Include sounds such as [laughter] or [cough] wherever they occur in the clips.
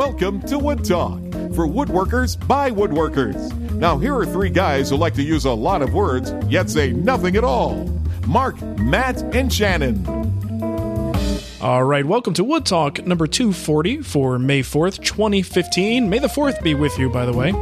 welcome to Wood Talk for woodworkers by woodworkers. Now, here are three guys who like to use a lot of words, yet say nothing at all Mark, Matt, and Shannon. All right, welcome to Wood Talk number 240 for May 4th, 2015. May the 4th be with you, by the way.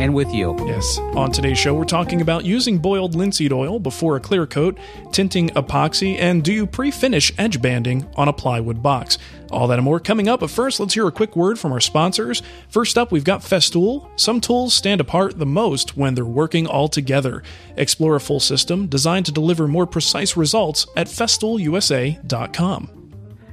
And with you. Yes. On today's show, we're talking about using boiled linseed oil before a clear coat, tinting epoxy, and do you pre finish edge banding on a plywood box? All that and more coming up, but first, let's hear a quick word from our sponsors. First up, we've got Festool. Some tools stand apart the most when they're working all together. Explore a full system designed to deliver more precise results at festoolusa.com.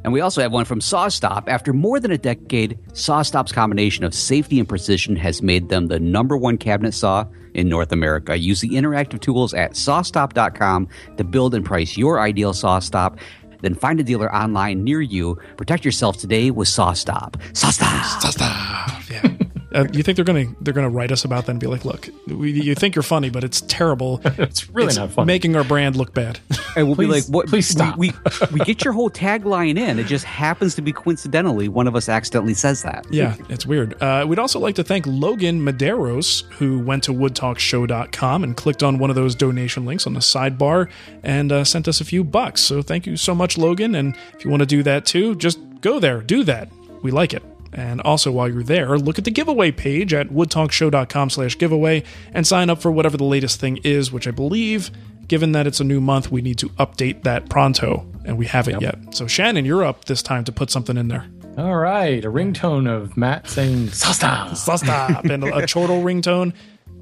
And we also have one from SawStop. After more than a decade, SawStop's combination of safety and precision has made them the number one cabinet saw in North America. Use the interactive tools at sawstop.com to build and price your ideal SawStop. Then find a dealer online near you. Protect yourself today with SawStop. SawStop. SawStop. Yeah. Uh, you think they're gonna they're gonna write us about that and be like, look, we, you think you're funny, but it's terrible. [laughs] it's really it's not funny. Making our brand look bad. And we'll please, be like, what? Please stop. We, we, we get your whole tagline in. It just happens to be coincidentally one of us accidentally says that. Yeah, it's weird. Uh, we'd also like to thank Logan Maderos who went to woodtalkshow.com and clicked on one of those donation links on the sidebar and uh, sent us a few bucks. So thank you so much, Logan. And if you want to do that too, just go there, do that. We like it. And also, while you're there, look at the giveaway page at woodtalkshow.com slash giveaway and sign up for whatever the latest thing is, which I believe, given that it's a new month, we need to update that pronto, and we haven't yet. So, Shannon, you're up this time to put something in there. All right, a ringtone of Matt saying "Sasta." Stop. and a chortle ringtone.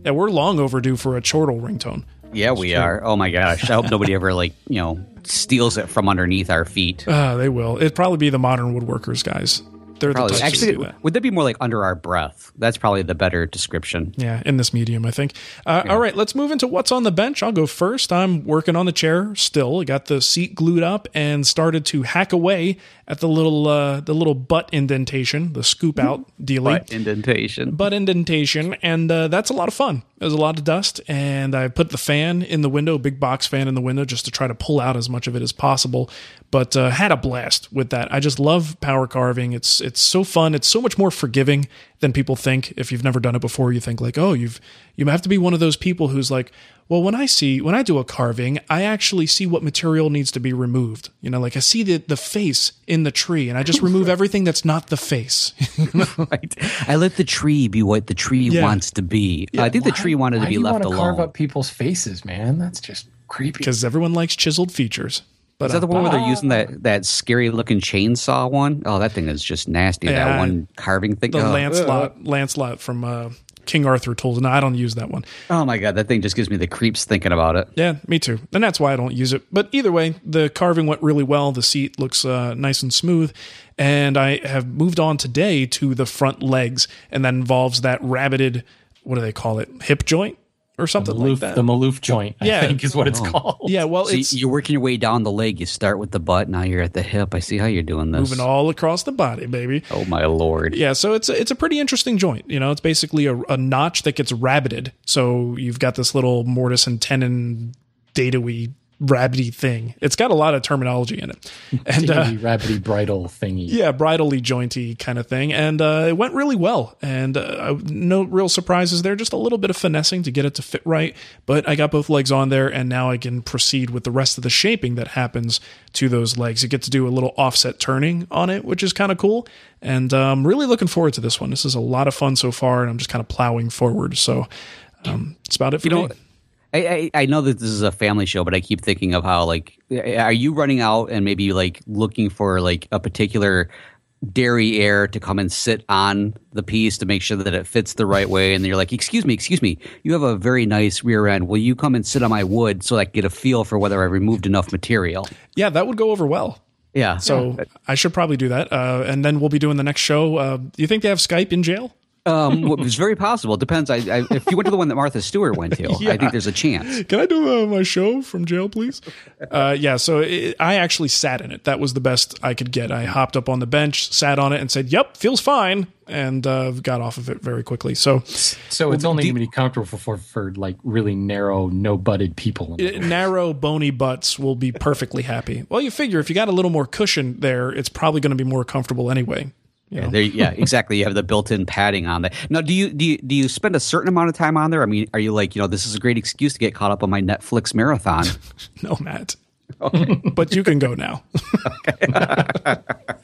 Yeah, we're long overdue for a chortle ringtone. Yeah, we are. Oh my gosh. I hope nobody ever, like, you know, steals it from underneath our feet. Uh, they will. It'd probably be the modern woodworkers guys. They're Probably. the types Actually, that. would that be more like under our breath? That's probably the better description. Yeah, in this medium, I think. Uh, All right, let's move into what's on the bench. I'll go first. I'm working on the chair still. I got the seat glued up and started to hack away at the little uh, the little butt indentation, the scoop out dealie. But indentation. butt indentation, and uh, that's a lot of fun. There's a lot of dust, and I put the fan in the window, big box fan in the window, just to try to pull out as much of it as possible. But uh, had a blast with that. I just love power carving. It's it's so fun. It's so much more forgiving than people think. If you've never done it before, you think like, oh, you've you have to be one of those people who's like, well, when I see when I do a carving, I actually see what material needs to be removed. You know, like I see the the face in the tree, and I just remove [laughs] everything that's not the face. [laughs] right. I let the tree be what the tree Yeah. wants to be. I think the tree wanted to be do you left want to carve alone. up people's faces, man? That's just creepy. because everyone likes chiseled features. But Is that the one where they're using that, that scary looking chainsaw one? Oh, that thing is just nasty. Yeah. that one carving thing. the oh. Lancelot Lancelot from uh, King Arthur tools. No, I don't use that one. Oh my god, that thing just gives me the creeps thinking about it. Yeah, me too. And that's why I don't use it. But either way, the carving went really well. The seat looks uh, nice and smooth. And I have moved on today to the front legs, and that involves that rabbeted, what do they call it, hip joint or something Maloof, like that. the Maloof joint, Yeah. I think is what it's oh. called. yeah, well, So it's you're working your way down the leg. You start with the butt. Now you're at the hip. I see how you're doing this. moving all across the body, baby. Oh my lord. Yeah, so it's a, it's a pretty interesting joint. You know, it's basically a, a notch that gets rabbeted. So you've got this little mortise and tenon data-y rabbity thing. It's got a lot of terminology in it. [laughs] And uh, rabbity bridle thingy. [laughs] yeah, bridally jointy kind of thing. And uh, it went really well. And uh, no real surprises there, just a little bit of finessing to get it to fit right. But I got both legs on there, and now I can proceed with the rest of the shaping that happens to those legs. You get to do a little offset turning on it, which is kind of cool. And uh, I'm really looking forward to this one. This is a lot of fun so far, and I'm just kind of plowing forward. So um, that's about it for You know, me. I, I I know that this is a family show, but I keep thinking of how like are you running out and maybe like looking for like a particular derriere to come and sit on the piece to make sure that it fits the right way and you're like excuse me excuse me you have a very nice rear end will you come and sit on my wood so i can get a feel for whether i removed enough material Yeah, that would go over well. yeah So I should probably do that. Uh, and then we'll be doing the next show. Uh, do you think they have Skype in jail? Um well, it's very possible it depends I, I if you went to the one that martha stewart went to [laughs] i think there's a chance Can I do uh, my show from jail, please? Uh, yeah, so it, I actually sat in it. That was the best I could get. I hopped up on the bench, sat on it, and said, "Yep, feels fine," and uh, got off of it very quickly. So So it's only going to be comfortable for, for, for like really narrow, no butted people. uh, narrow, bony butts will be perfectly happy. Well, you figure if you got a little more cushion there, it's probably going to be more comfortable anyway. Yeah, there, yeah, exactly. You have the built-in padding on there. Now, do you do you, do you spend a certain amount of time on there? I mean, are you like, you know, this is a great excuse to get caught up on my Netflix marathon? [laughs] no, Matt. [laughs] but you can go now. [laughs]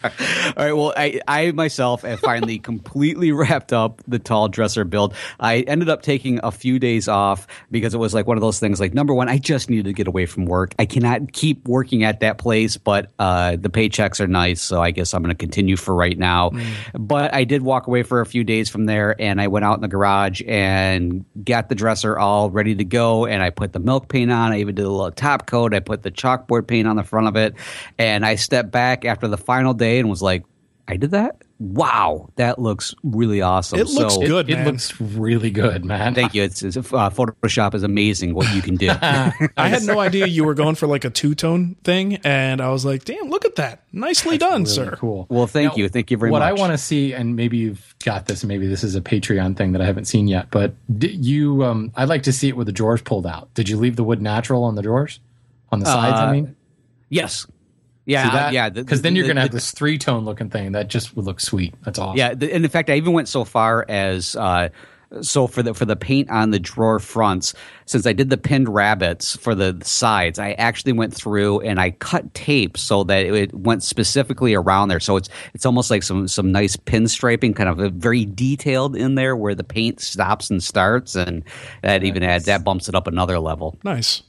[laughs] All right. Well, I, I myself have finally completely wrapped up the tall dresser build. I ended up taking a few days off because it was like one of those things. Like number one, I just needed to get away from work. I cannot keep working at that place, but uh, the paychecks are nice, so I guess I'm going to continue for right now. But I did walk away for a few days from there, and I went out in the garage and got the dresser all ready to go. And I put the milk paint on. I even did a little top coat. I put the chalkboard paint on the front of it, and I stepped back after the final day and was like. I did that. Wow, that looks really awesome. It looks So- good, it man. looks really good, man. Thank you. It's, it's uh, Photoshop is amazing what you can do. [laughs] [laughs] I had no idea you were going for like a two tone thing, and I was like, "Damn, look at that! Nicely done, Really sir." Cool. well, thank Now, you, thank you very what much. What I want to see, and maybe you've got this, and maybe this is a Patreon thing that I haven't seen yet, but did you, um, I'd like to see it with the drawers pulled out. Did you leave the wood natural on the drawers, on the sides? I Uh, mean, yes, yeah, See that? yeah. the- Because then you're the- gonna have the- this three tone looking thing that just would look sweet. That's awesome. Yeah, the, and in fact, I even went so far as uh, so for the for the paint on the drawer fronts. Since I did the pinned rabbets for the sides, I actually went through and I cut tape so that it went specifically around there. So it's it's almost like some some nice pinstriping, kind of a very detailed in there where the paint stops and starts, and that even adds that bumps it up another level. Nice.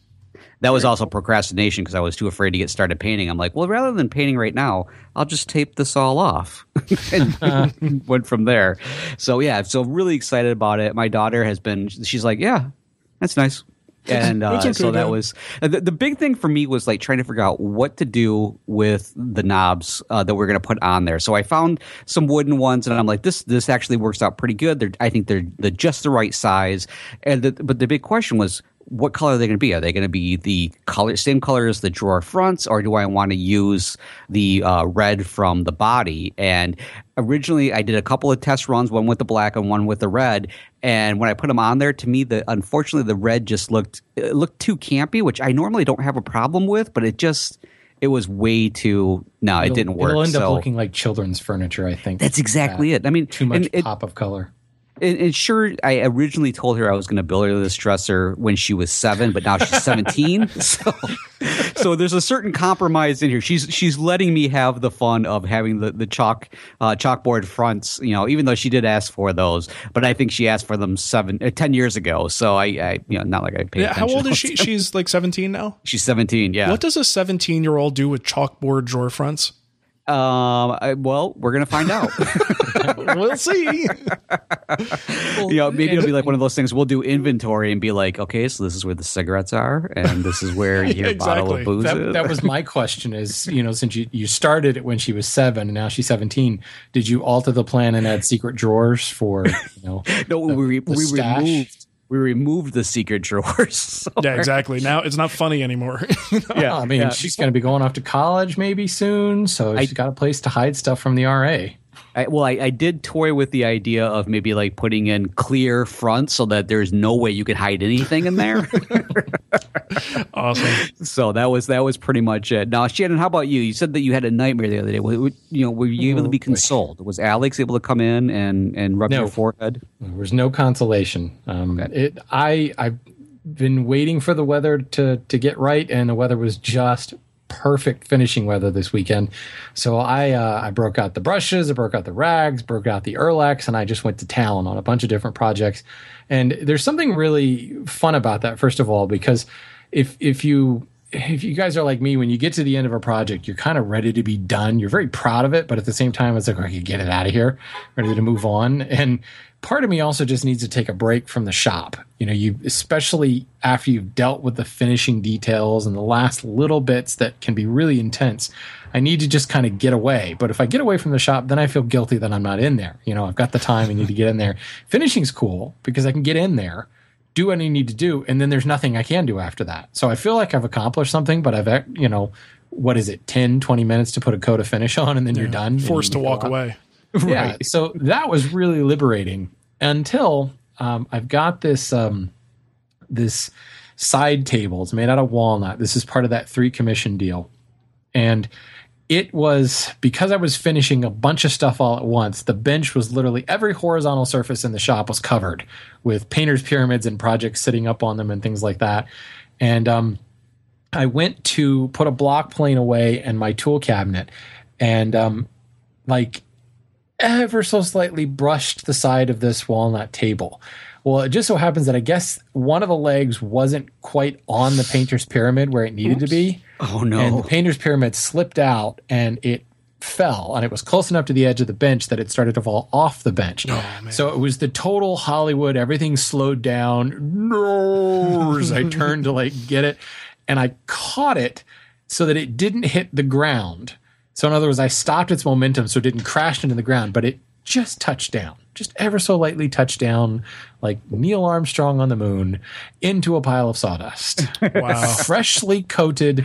That was also procrastination because I was too afraid to get started painting. I'm like, well, rather than painting right now, I'll just tape this all off [laughs] and [laughs] went from there. So yeah, so really excited about it. My daughter has been, she's like, yeah, that's nice. And [laughs] uh, so that was uh, the, the big thing for me was like trying to figure out what to do with the knobs uh, that we're going to put on there. So I found some wooden ones, and I'm like, this this actually works out pretty good. They're, I think they're the just the right size. And the, but the big question was, what color are they going to be? Are they going to be the color same color as the drawer fronts, or do I want to use the uh, red from the body? And originally, I did a couple of test runs, one with the black and one with the red. And when I put them on there, to me, the unfortunately the red just looked it looked too campy, which I normally don't have a problem with, but it just it was way too no, it It'll- didn't work. It'll end so up looking like children's furniture. I think that's exactly it. I mean, too much and it- pop of color. And, and sure, I originally told her I was going to build her this dresser when she was seven, but now she's seventeen. [laughs] so, so there's a certain compromise in here. She's she's letting me have the fun of having the the chalk uh, chalkboard fronts. You know, even though she did ask for those, but I think she asked for them seven uh, ten years ago. So I, I you know, not like I paid. Yeah, how old is she? She's like 17 now. She's seventeen. Yeah. What does a 17 year old do with chalkboard drawer fronts? Um. I, well, we're gonna find out. [laughs] we'll see. you know, maybe it'll be like one of those things. We'll do inventory and be like, okay, so this is where the cigarettes are, and this is where [laughs] your bottle of booze That, is. that was my [laughs] question is, you know, since you, you started it when she was seven and now she's 17, did you alter the plan and add secret drawers for, you know, no, we, the we stash? removed we removed the secret drawers. [laughs] So- Yeah, exactly. Now it's not funny anymore. [laughs] yeah, I mean, yeah. she's going to be going off to college maybe soon. So she's got a place to hide stuff from the RA. I, well, I, I did toy with the idea of maybe like putting in clear fronts so that there's no way you could hide anything in there. [laughs] awesome. so that was that was pretty much it. Now, Shannon, how about you? You said that you had a nightmare the other day. Were- were- You know, were you able to be consoled? Was Alex able to come in and and rub No. your forehead? There was no consolation. Um, it, I, I've been waiting for the weather to, to get right, and the weather was just perfect finishing weather this weekend. So I, uh, I broke out the brushes, I broke out the rags, broke out the Erlex, and I just went to town on a bunch of different projects. And there's something really fun about that, first of all, because if, if you, if you guys are like me, when you get to the end of a project, you're kind of ready to be done. You're very proud of it, but at the same time, it's like, okay, get it out of here, ready to move on. And part of me also just needs to take a break from the shop. You know, you especially after you've dealt with the finishing details and the last little bits that can be really intense. I need to just kind of get away. But if I get away from the shop, then I feel guilty that I'm not in there. You know, I've got the time, I need to get in there. [laughs] Finishing's cool because I can get in there do what I need to do, and then there's nothing I can do after that. So I feel like I've accomplished something, but I've, you know, what is it, 10, 20 minutes to put a coat of finish on, and then you're done. Forced to And you walk go away. [laughs] Yeah. So that was really liberating until um, I've got this um, this side table. It's made out of walnut. This is part of that three commission deal, and it was because I was finishing a bunch of stuff all at once. The bench was literally every horizontal surface in the shop was covered with painters' pyramids and projects sitting up on them and things like that. And um, I went to put a block plane away and my tool cabinet, and um, like ever so slightly brushed the side of this walnut table. Well, it just so happens that I guess one of the legs wasn't quite on the painter's pyramid where it needed Oops. to be. Oh no! And the painter's pyramid slipped out and it fell, and it was close enough to the edge of the bench that it started to fall off the bench. Oh, so it was the total Hollywood. Everything slowed down. No, I turned to like get it, and I caught it so that it didn't hit the ground. So in other words, I stopped its momentum so it didn't crash into the ground, but it just touched down, just ever so lightly touched down, like Neil Armstrong on the moon, into a pile of sawdust. [laughs] wow. Freshly coated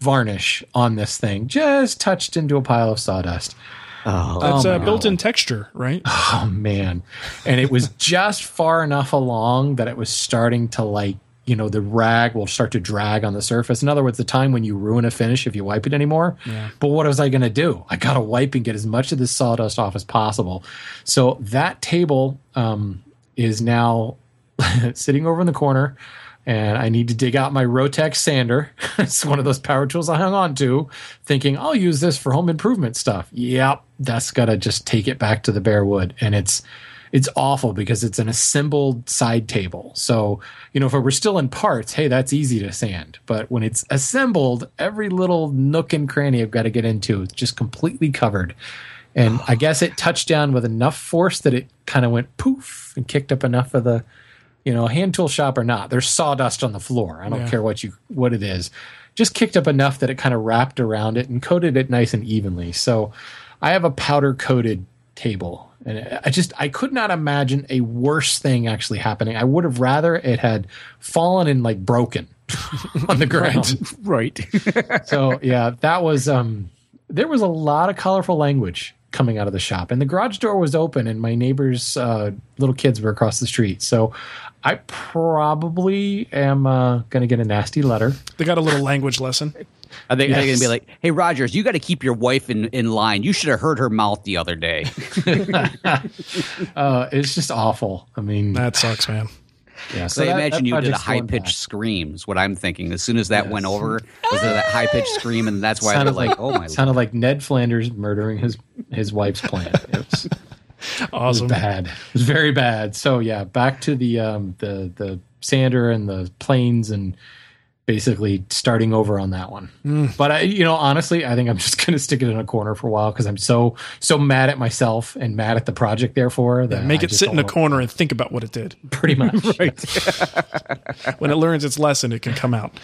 varnish on this thing, just touched into a pile of sawdust. Oh, That's oh uh, a built-in texture, right? Oh man, and it was just far enough along that it was starting to like you know the rag will start to drag on the surface. In other words, the time when you ruin a finish if you wipe it anymore. Yeah. But what was I going to do? I got to wipe and get as much of this sawdust off as possible. So that table um, is now [laughs] sitting over in the corner. And I need to dig out my Rotex sander. [laughs] it's one of those power tools I hung on to, thinking I'll use this for home improvement stuff. Yep, that's got to just take it back to the bare wood. And it's it's awful because it's an assembled side table. So, you know, if it were still in parts, hey, that's easy to sand. But when it's assembled, every little nook and cranny I've got to get into is just completely covered. And I [sighs] guess it touched down with enough force that it kind of went poof and kicked up enough of the, you know, hand tool shop or not. There's sawdust on the floor. I don't yeah. care what you what it is. Just kicked up enough that it kind of wrapped around it and coated it nice and evenly. So I have a powder coated table and I just I could not imagine a worse thing actually happening. I would have rather it had fallen and like broken [laughs] on the ground. right. [laughs] so yeah, that was um there was a lot of colorful language coming out of the shop and the garage door was open and my neighbors uh, little kids were across the street so i probably am uh, going to get a nasty letter they got a little language lesson are they, yes. they going to be like, "Hey, Rogers, you got to keep your wife in, in line. You should have heard her mouth the other day." [laughs] [laughs] uh, it's just awful. I mean, that sucks, man. Yeah, so, I imagine you did a high pitched scream. Is what I'm thinking. As soon as that yes. went over, was there that high pitched scream, and that's why they're like, "Oh my!" [laughs] Sounded like Ned Flanders murdering his his wife's plant. It was, awesome. It was bad. It was very bad. So yeah, back to the um the the sander and the planes and basically starting over on that one. Mm. But I, you know, honestly, I think I'm [laughs] just going to stick it in a corner for a while because I'm so so mad at myself and mad at the project. Therefore, that yeah, make it sit in a corner and think about what it did. [laughs] Pretty much, [laughs] right. when it learns its lesson, it can come out.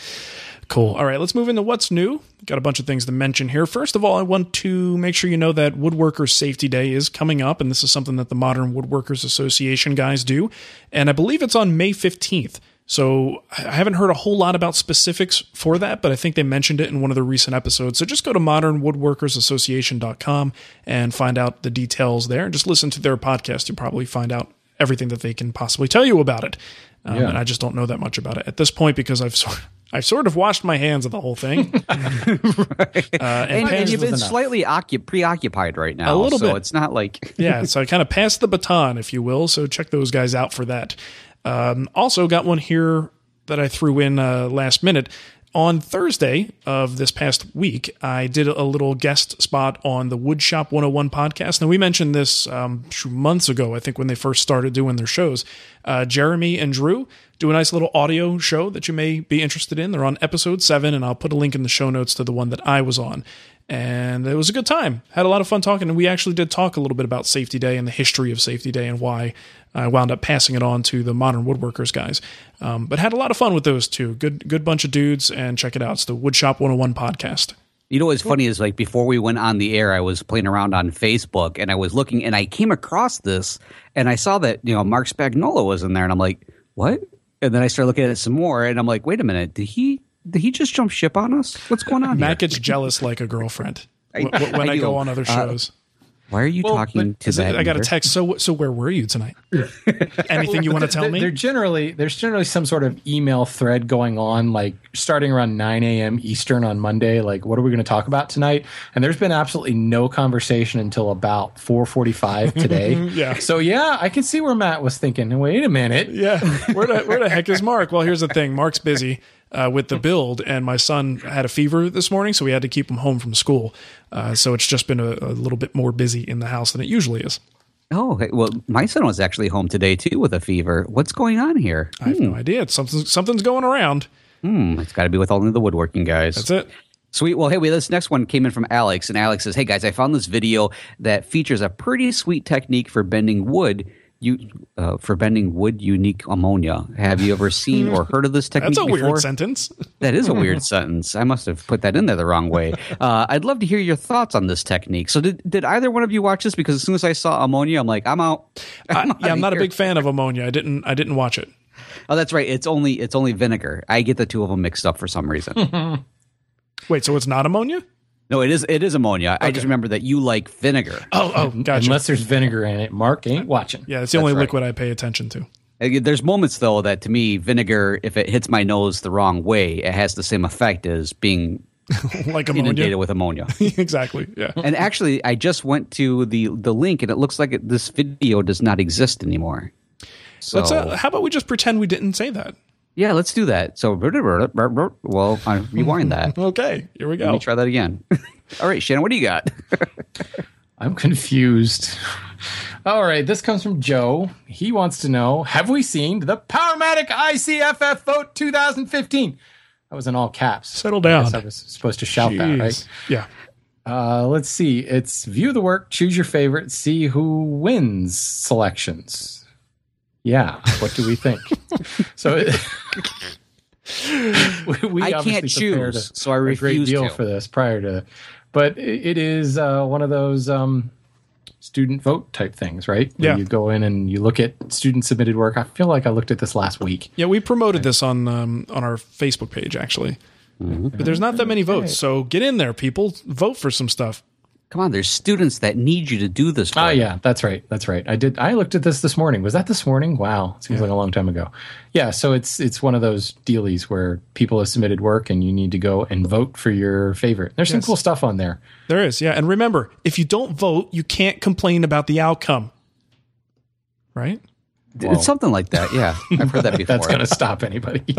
Cool. All right, let's move into what's new. Got a bunch of things to mention here. First of all, I want to make sure you know that Woodworkers Safety Day is coming up, and this is something that the Modern Woodworkers Association guys do. And I believe it's on May 15th. So I haven't heard a whole lot about specifics for that, but I think they mentioned it in one of the recent episodes. So just go to modernwoodworkersassociation.com and find out the details there and just listen to their podcast. You'll probably find out everything that they can possibly tell you about it. Um, yeah. And I just don't know that much about it at this point because I've sort of, [laughs] I've sort of washed my hands of the whole thing. [laughs] [laughs] right. uh, and, and, you've been slightly occup- preoccupied right now. A little so bit. It's not like. yeah. So I kind of passed the baton, if you will. So check those guys out for that. Um, also, got one here that I threw in uh, last minute. On Thursday of this past week, I did a little guest spot on the Woodshop 101 podcast. Now, we mentioned this um, months ago, I think, when they first started doing their shows. Uh, Jeremy and Drew do a nice little audio show that you may be interested in. They're on episode seven, and I'll put a link in the show notes to the one that I was on and it was a good time. Had a lot of fun talking, and we actually did talk a little bit about Safety Day and the history of Safety Day and why I wound up passing it on to the Modern Woodworkers guys. Um, but had a lot of fun with those two. Good, good bunch of dudes, and check it out. It's the Woodshop 101 podcast. You know what's funny is like before we went on the air, I was playing around on Facebook and I was looking and I came across this and I saw that you know Mark Spagnuolo was in there and I'm like, what? And then I started looking at it some more and I'm like, wait a minute, did he did he just jump ship on us? What's going on? Matt gets jealous like a girlfriend I, when I, I go on other uh, shows. Uh, Why are you Well, talking to Is that? I got a text. So, so where were you tonight? [laughs] Anything you want to tell me? They're generally there's generally some sort of email thread going on, like starting around 9 a.m. Eastern on Monday. Like, what are we going to talk about tonight? And there's been absolutely no conversation until about 4:45 today. [laughs] Yeah. So yeah, I can see where Matt was thinking. Wait a minute. Yeah. [laughs] Where the, where the heck is Mark? Well, here's the thing Mark's busy uh, with the build, and my son had a fever this morning, so we had to keep him home from school. Uh, so it's just been a, a little bit more busy in the house than it usually is. Oh, well, my son was actually home today too with a fever. What's going on here? I have no idea. It's something, something's going around. Hmm, it's got to be with only the woodworking guys. That's it. Sweet. Well, hey, wait, this next one came in from Alex, and Alex says, "Hey guys, I found this video that features a pretty sweet technique for bending wood. You uh, for bending wood unique ammonia. Have you ever seen or heard of this technique? [laughs] That's a before? weird sentence. That is a [laughs] weird sentence. I must have put that in there the wrong way. Uh, I'd love to hear your thoughts on this technique. So, did did either one of you watch this? Because as soon as I saw ammonia, I'm like, I'm out. [laughs] I, yeah, I'm not a big fan of ammonia. I didn't. I didn't watch it. Oh, that's right. It's only it's only vinegar. I get the two of them mixed up for some reason. Wait, so it's not ammonia? No, it is it is ammonia. I just remember that you like vinegar. Oh, oh, [laughs] gotcha. Unless there's vinegar in it, Mark ain't watching. yeah, it's the only right. liquid I pay attention to. Uh, There's moments though that to me vinegar, if it hits my nose the wrong way, it has the same effect as being [laughs] Like inundated ammonia. with ammonia. [laughs] exactly. Yeah. and actually, I just went to the the link, and it looks like it, this video does not exist anymore. So Let's, uh, how about we just pretend we didn't say that? Yeah, let's do that. So well, I rewind that. [laughs] Okay, here we go. Let me try that again. [laughs] All right, Shannon, what do you got? [laughs] I'm confused. All right, this comes from Joe. He wants to know Have we seen the Powermatic ICFF Vote 2015? That was in all caps. Settle I down. guess I was supposed to shout that, right? Yeah. Uh, let's see. It's view the work, choose your favorite, see who wins selections. Yeah, what do we think? [laughs] so [laughs] we, we I can't choose, a- so I a great deal to. for this prior to, but it, it is uh, one of those um, student vote type things, right? Where Yeah. you go in and you look at student submitted work. I feel like I looked at this last week. Yeah, we promoted this on um, on our Facebook page actually. But there's not that many votes, so get in there, people. Vote for some stuff. Come on, there's students that need you to do this. Ah, work. yeah, that's right. That's right. I did. I looked at this this morning. Was that this morning? Wow, seems like a long time ago. Yeah, so it's it's one of those dealies where people have submitted work and you need to go and vote for your favorite. There's some cool stuff on there. There is, yeah. And remember, if you don't vote, you can't complain about the outcome. Right? It's something like that. Yeah, [laughs] I've heard that before. That's going to stop anybody. [laughs]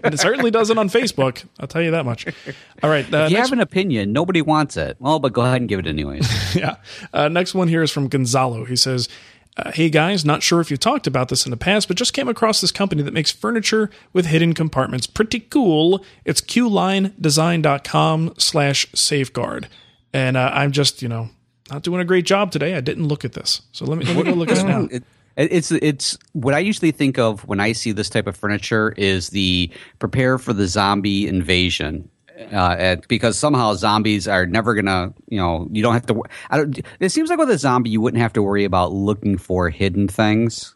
And it certainly doesn't on Facebook. I'll tell you that much. All right. Uh, if you next, have an opinion, nobody wants it. Well, but go ahead and give it anyways. [laughs] yeah. Uh, next one here is from Gonzalo. He says, uh, Hey guys, not sure if you talked about this in the past, but just came across this company that makes furniture with hidden compartments. Pretty cool. It's qlinedesign.com slash safeguard. And uh, I'm just, you know, not doing a great job today. I didn't look at this. So let me, let me go look at it now. It- it's it's what I usually think of when I see this type of furniture is the prepare for the zombie invasion. Uh, at, because somehow zombies are never gonna, you know, you don't have to. I don't. It seems like with a zombie, you wouldn't have to worry about looking for hidden things.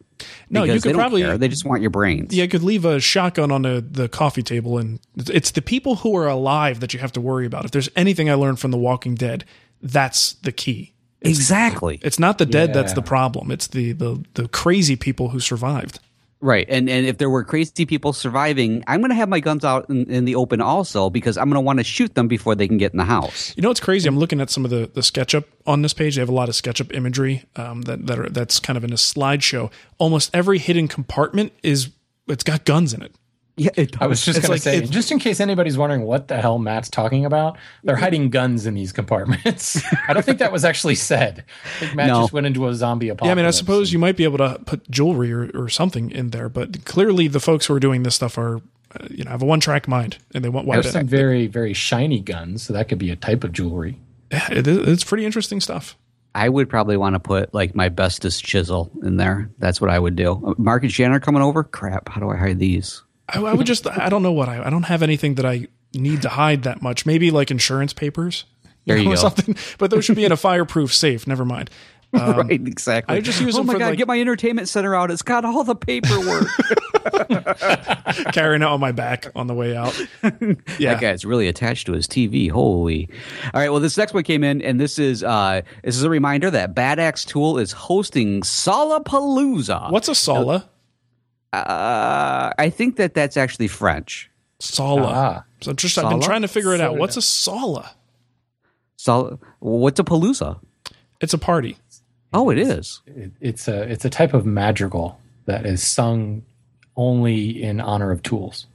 No, you could probably- care. They just want your brains. Yeah, you could leave a shotgun on the, the coffee table, and it's the people who are alive that you have to worry about. If there's anything I learned from The Walking Dead, that's the key. Exactly. It's not the dead that's the problem. It's the, the the crazy people who survived. Right, and and if there were crazy people surviving, I'm going to have my guns out in, in the open also because I'm going to want to shoot them before they can get in the house. You know what's crazy? I'm looking at some of the the SketchUp on this page. They have a lot of SketchUp imagery um, that that are that's kind of in a slideshow. Almost every hidden compartment is it's got guns in it. Yeah, it I was just going like to say, it- just in case anybody's wondering what the hell Matt's talking about, they're hiding guns in these compartments. [laughs] I don't think that was actually said. I think Matt No. just went into a zombie apocalypse. Yeah, I mean, I suppose you might be able to put jewelry or, or something in there, but clearly the folks who are doing this stuff are, uh, you know, have a one track mind and they want There's some very, very shiny guns, so that could be a type of jewelry. It is, it's pretty interesting stuff. I would probably want to put like my bestest chisel in there. That's what I would do. Uh, Mark and Shannon are coming over. Crap, how do I hide these? I, I would just, I don't know what I, I don't have anything that I need to hide that much. Maybe like insurance papers. There you or go. Something, but those should be in a fireproof safe. Never mind. [laughs] right, exactly. I just use oh them my for, god, like- get my entertainment center out. It's got all the paperwork. [laughs] [laughs] carrying it on my back on the way out. Yeah. That guy's really attached to his TV. Holy! All right. Well, this next one came in, and this is uh, this is a reminder that Bad Axe Tool is hosting Salapalooza. What's a Sala? Uh, I think that that's actually French. Sala. Ah. So I'm just I've been Sala? trying to figure it out. What's a Sala? Sal- what's a palooza? It's a party. Oh, it is. It, it's a it's a type of madrigal that is sung only in honor of tools.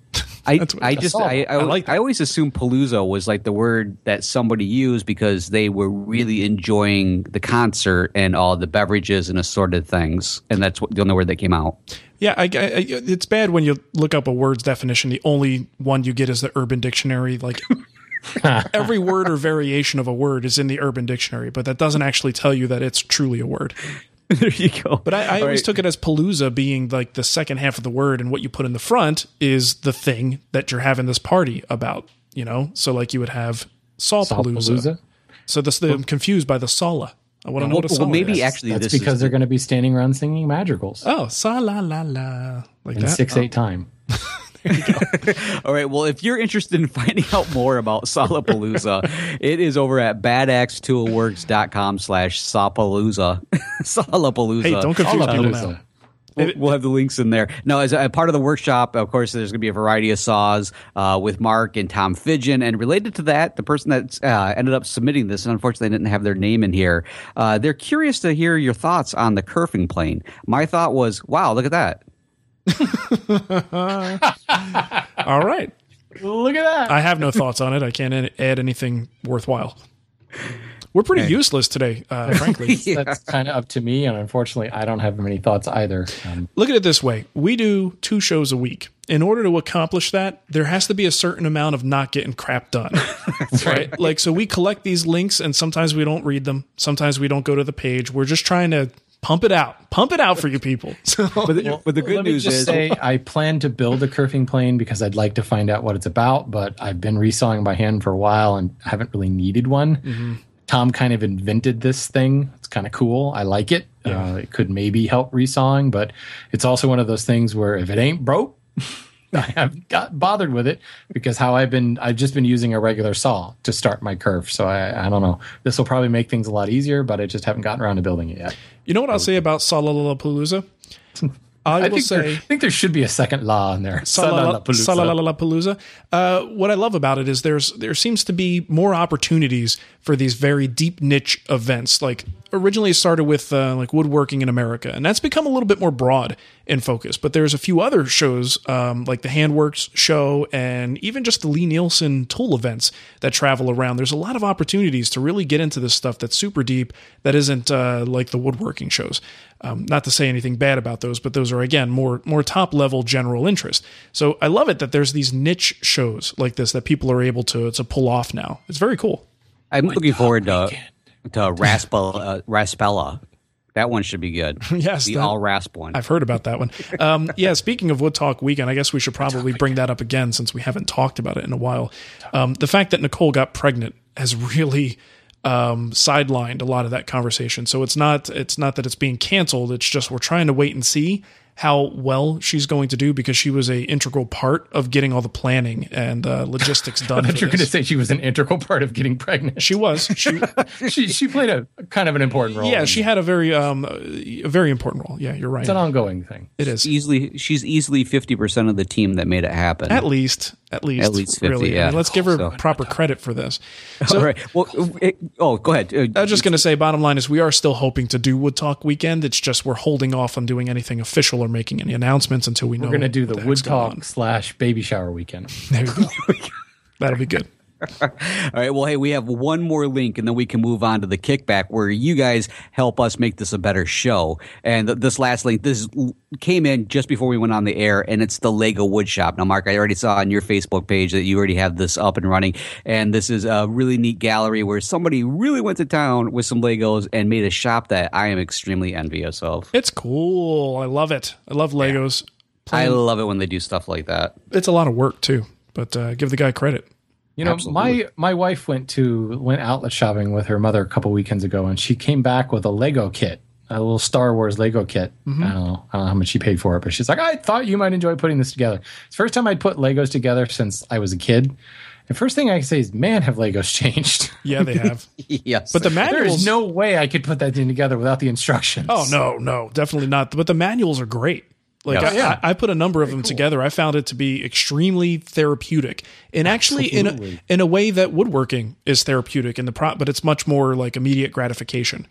I, That's what- I that's just. I, I, I like that. I always assumed palooza was like the word that somebody used because they were really enjoying the concert and all the beverages and assorted things, and that's what, the only word that came out. Yeah, I, I, it's bad when you look up a word's definition. The only one you get is the Urban Dictionary. Like [laughs] every word or variation of a word is in the Urban Dictionary, but that doesn't actually tell you that it's truly a word. [laughs] there you go. But I, I always took it as palooza being like the second half of the word, and what you put in the front is the thing that you're having this party about. You know, so like you would have Saw palooza. So this I'm confused by the Sala. I want to know what a well, maybe is. actually That's this because is they're going to be standing around singing madrigals Oh, sa la la la, like in that. six eight oh. time. [laughs] [laughs] All right. Well, if you're interested in finding out more about Salapalooza, [laughs] it is over at badaxetoolworks.com slash Sapalooza. Salapalooza. [laughs] Hey, don't confuse people Salapalooza. now. We'll, we'll have the links in there. Now, as a part of the workshop, of course, there's going to be a variety of saws uh, with Mark and Tom Fidgen. And related to that, the person that uh, ended up submitting this, and unfortunately didn't have their name in here, uh, they're curious to hear your thoughts on the kerfing plane. My thought was, wow, look at that. [laughs] All right. Look at that. I have no thoughts on it. I can't add anything worthwhile. We're pretty useless today, uh, frankly. [laughs] That's kind of up to me, and unfortunately, I don't have many thoughts either. Um, Look at it this way we do two shows a week. In order to accomplish that, there has to be a certain amount of not getting crap done. [laughs] right. Like, so we collect these links, and sometimes we don't read them. Sometimes we don't go to the page. We're just trying to pump it out, pump it out for you people. [laughs] So, But the, but the good news is, say I plan to build a kerfing plane because I'd like to find out what it's about, but I've been resawing by hand for a while and haven't really needed one. Mm-hmm. Tom kind of invented this thing. It's kind of cool. I like it. Uh, it could maybe help resawing, but it's also one of those things where if it ain't broke, [laughs] I haven't got bothered with it because how I've been, I've just been using a regular saw to start my curve. So I, I don't know. This will probably make things a lot easier, but I just haven't gotten around to building it yet. you know what I'll say about Salalapalooza? [laughs] I, I will think, there, I think there should be a second law in there. Salalapalooza. Uh, what I love about it is there's there seems to be more opportunities for these very deep niche events. Like originally it started with uh, like woodworking in America, and that's become a little bit more broad in focus. But there's a few other shows um, like the Handworks show and even just the Lie-Nielsen tool events that travel around. There's a lot of opportunities to really get into this stuff that's super deep that isn't uh, like the woodworking shows. Um, not to say anything bad about those, but those are again more more top level general interest. So I love it that there's these niche shows like this that people are able to to pull off now. It's very cool. I'm looking forward to, to Raspel, uh, Raspella. That one should be good. [laughs] Yes, The that- all rasp one. I've heard about that one. Um, [laughs] yeah, speaking of Wood Talk Weekend, I guess we should probably bring that up again since we haven't talked about it in a while. Um, the fact that Nicole got pregnant has [laughs] really um, sidelined a lot of that conversation. So it's not it's not that it's being canceled. It's just we're trying to wait and see how well she's going to do because she was a integral part of getting all the planning and uh, logistics [laughs] done. I thought you were going to say she was an integral part of getting pregnant. She was. She, [laughs] she she played a kind of an important role. yeah, she that. had a very um, a very important role. Yeah, you're right. It's an ongoing thing. It is. easily, she's easily fifty percent of the team that made it happen. At least, at least, At least 50, really. I mean, let's give her [laughs] So- proper credit for this. [laughs] So, all right. Well, it, oh, go ahead. Uh, I was just going to say, bottom line is we are still hoping to do Wood Talk weekend. It's just we're holding off on doing anything official or making any announcements until we know. We're going to do what the heck's wood talk slash baby shower weekend. There you go. [laughs] That'll be good. [laughs] All right. Well, hey, we have one more link, and then we can move on to the kickback, where you guys help us make this a better show. And th- this last link, this came in just before we went on the air, and it's the Lego Woodshop. Now, Mark, I already saw on your Facebook page that you already have this up and running, and this is a really neat gallery where somebody really went to town with some Legos and made a shop that I am extremely envious of. It's cool. I love it. I love Legos. I love it when they do stuff like that. It's a lot of work too, but uh, give the guy credit. You know, Absolutely. my my wife went to went outlet shopping with her mother a couple weekends ago, and she came back with a Lego kit, a little Star Wars Lego kit. Mm-hmm. I don't know, I don't know how much she paid for it, but she's like, I thought you might enjoy putting this together. It's the first time I'd put Legos together since I was a kid. The first thing I can say is, man, have Legos changed? [laughs] Yeah, they have. [laughs] yes. But the manuals. is no way I could put that thing together without the instructions. Oh no, no, definitely not. But the manuals are great. Like Yes. I, Yeah. I, I put a number of them together. I found it to be extremely therapeutic, and actually in a, in a way that woodworking is therapeutic in the pro, but it's much more like immediate gratification.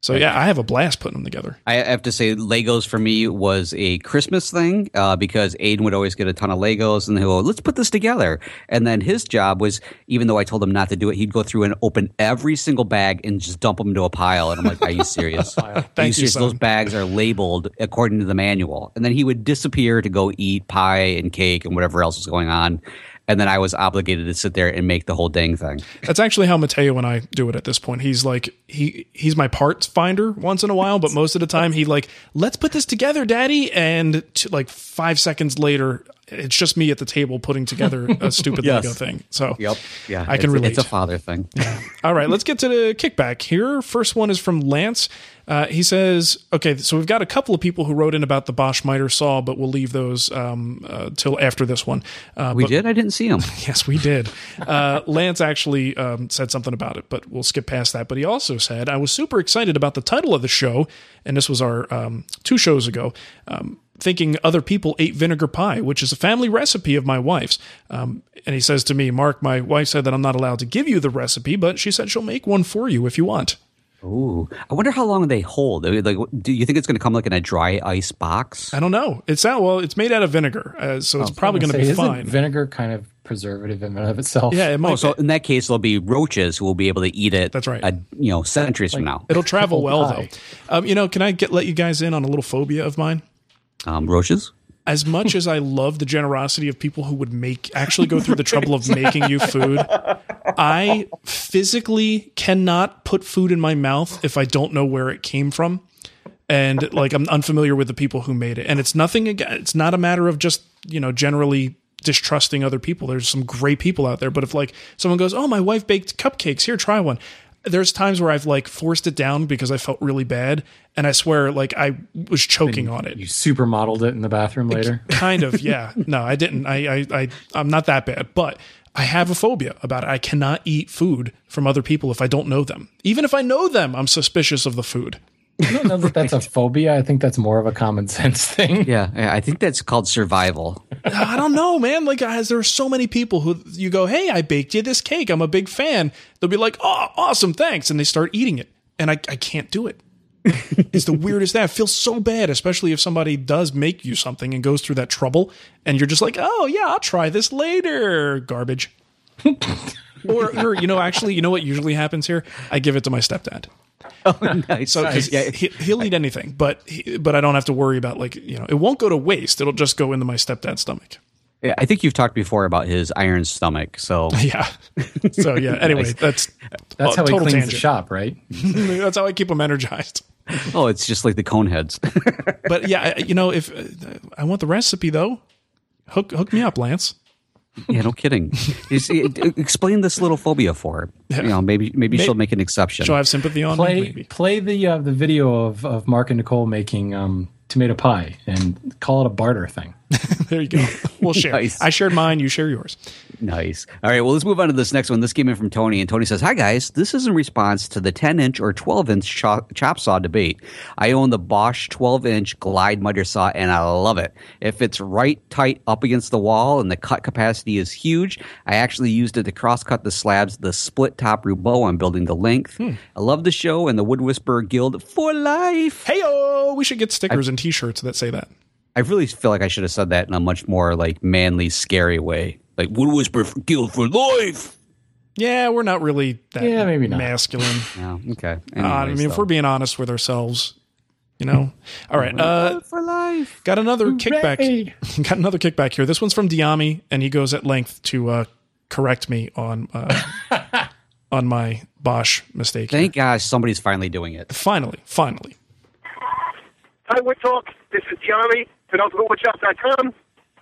So yeah, I have a blast putting them together. I have to say, Legos for me was a Christmas thing uh, because Aiden would always get a ton of Legos and he'll go, let's put this together. And then his job was, even though I told him not to do it, he'd go through and open every single bag and just dump them into a pile. And I'm like, are you serious? [laughs] are Thank you, serious? son. Those bags are labeled according to the manual. And then he would disappear to go eat pie and cake and whatever else was going on. And then I was obligated to sit there and make the whole dang thing. That's actually how Mateo and I do it at this point. He's like he he's my parts finder once in a while, but most of the time he like let's put this together, Daddy. And t- like five seconds later, it's just me at the table putting together a [laughs] stupid Yes. Lego thing. So yep, Yeah, I can relate. It's a father thing. [laughs] All right, let's get to the kickback here. First one is from Lance. Uh, he says, okay, so we've got a couple of people who wrote in about the Bosch miter saw, but we'll leave those um, uh, till after this one. Uh, We but- did? I didn't see him. [laughs] Yes, we did. Uh, Lance actually um, said something about it, but we'll skip past that. But he also said, I was super excited about the title of the show, and this was our um, two shows ago. Um, thinking other people ate vinegar pie, which is a family recipe of my wife's. Um, and he says to me, Mark, my wife said that I'm not allowed to give you the recipe, but she said she'll make one for you if you want. Ooh, I wonder how long they hold. Like, do you think it's going to come like in a dry ice box? I don't know. It's out. Well, it's made out of vinegar, uh, so it's probably going to be isn't fine. Vinegar kind of preservative in and of itself. yeah, it might. Oh, so in that case, there'll be roaches who will be able to eat it. That's right. uh, you know, centuries from now. It'll travel [laughs] well pie. though. Um, you know, can I get let you guys in on a little phobia of mine? Um, roaches. As much as I love the generosity of people who would make actually go through the trouble of making you food, I physically cannot put food in my mouth if I don't know where it came from. And like I'm unfamiliar with the people who made it. And it's nothing it's not a matter of just, you know, generally distrusting other people. There's some great people out there. But if like someone goes, Oh, my wife baked cupcakes, here, try one. There's times where I've like forced it down because I felt really bad. And I swear, like I was choking on it. You supermodeled it in the bathroom later. [laughs] kind of yeah. No i didn't. I, I i i'm not that bad but i have a phobia about it. I cannot eat food from other people if i don't know them. Even if i know them i'm suspicious of the food I don't know that that's a phobia. I think that's more of a common [laughs] sense thing. Yeah, yeah, I think that's called survival. [laughs] i don't know man like guys there are so many people who you go hey i baked you this cake i'm a big fan they'll be like oh awesome thanks and they start eating it and i, I can't do it [laughs] it's the weirdest thing. I feel so bad, especially if somebody does make you something and goes through that trouble, and you're just like, "Oh yeah, I'll try this later." Garbage. or, or you know, actually, you know what usually happens here? I give it to my stepdad. [laughs] nice. So 'cause yeah, he, he'll eat anything, but he, but I don't have to worry about like you know, it won't go to waste. It'll just go into my stepdad's stomach. yeah, I think you've talked before about his iron stomach. So [laughs] Yeah. So yeah. [laughs] Anyway, that's That's a how he total cleans the shop, right? that's how I keep him energized. oh, it's just like the cone heads. But yeah, you know, if uh, I want the recipe though, hook hook me up, Lance. [laughs] yeah, no kidding. You see, explain this little phobia for her. You know, maybe maybe she'll make an exception. She'll have sympathy on me. Play Maybe. play the uh, the video of, of Mark and Nicole making um, tomato pie and call it a barter thing. [laughs] There you go. We'll share. [laughs] Nice. I shared mine. You share yours. Nice. All right. Well, let's move on to this next one. This came in from Tony, and Tony says, "Hi guys, this is in response to the 10 inch or 12 inch chop, chop saw debate. I own the Bosch 12 inch glide miter saw, and I love it. It fits right tight up against the wall, and the cut capacity is huge. I actually used it to cross cut the slabs, the split top Roubo. I'm building the length. Hmm. I love the show and the Wood Whisperer Guild for life. Hey, oh, we should get stickers and T-shirts that say that. I really feel like I should have said that in a much more like manly, scary way, like Wood Whisperer Guild for life." Yeah, we're not really that Yeah, maybe not. masculine. [laughs] Yeah. Okay. Uh, I Anyways, mean, if we're being honest with ourselves, you know. [laughs] All right. Uh, for life. got another kickback. [laughs] Got another kickback here. This one's from Diami, and he goes at length to uh, correct me on uh, on my Bosch mistake. Thank gosh somebody's finally doing it. finally, finally. Hi, Wood Talk. This is Diami, PinocchioWoodShop.com.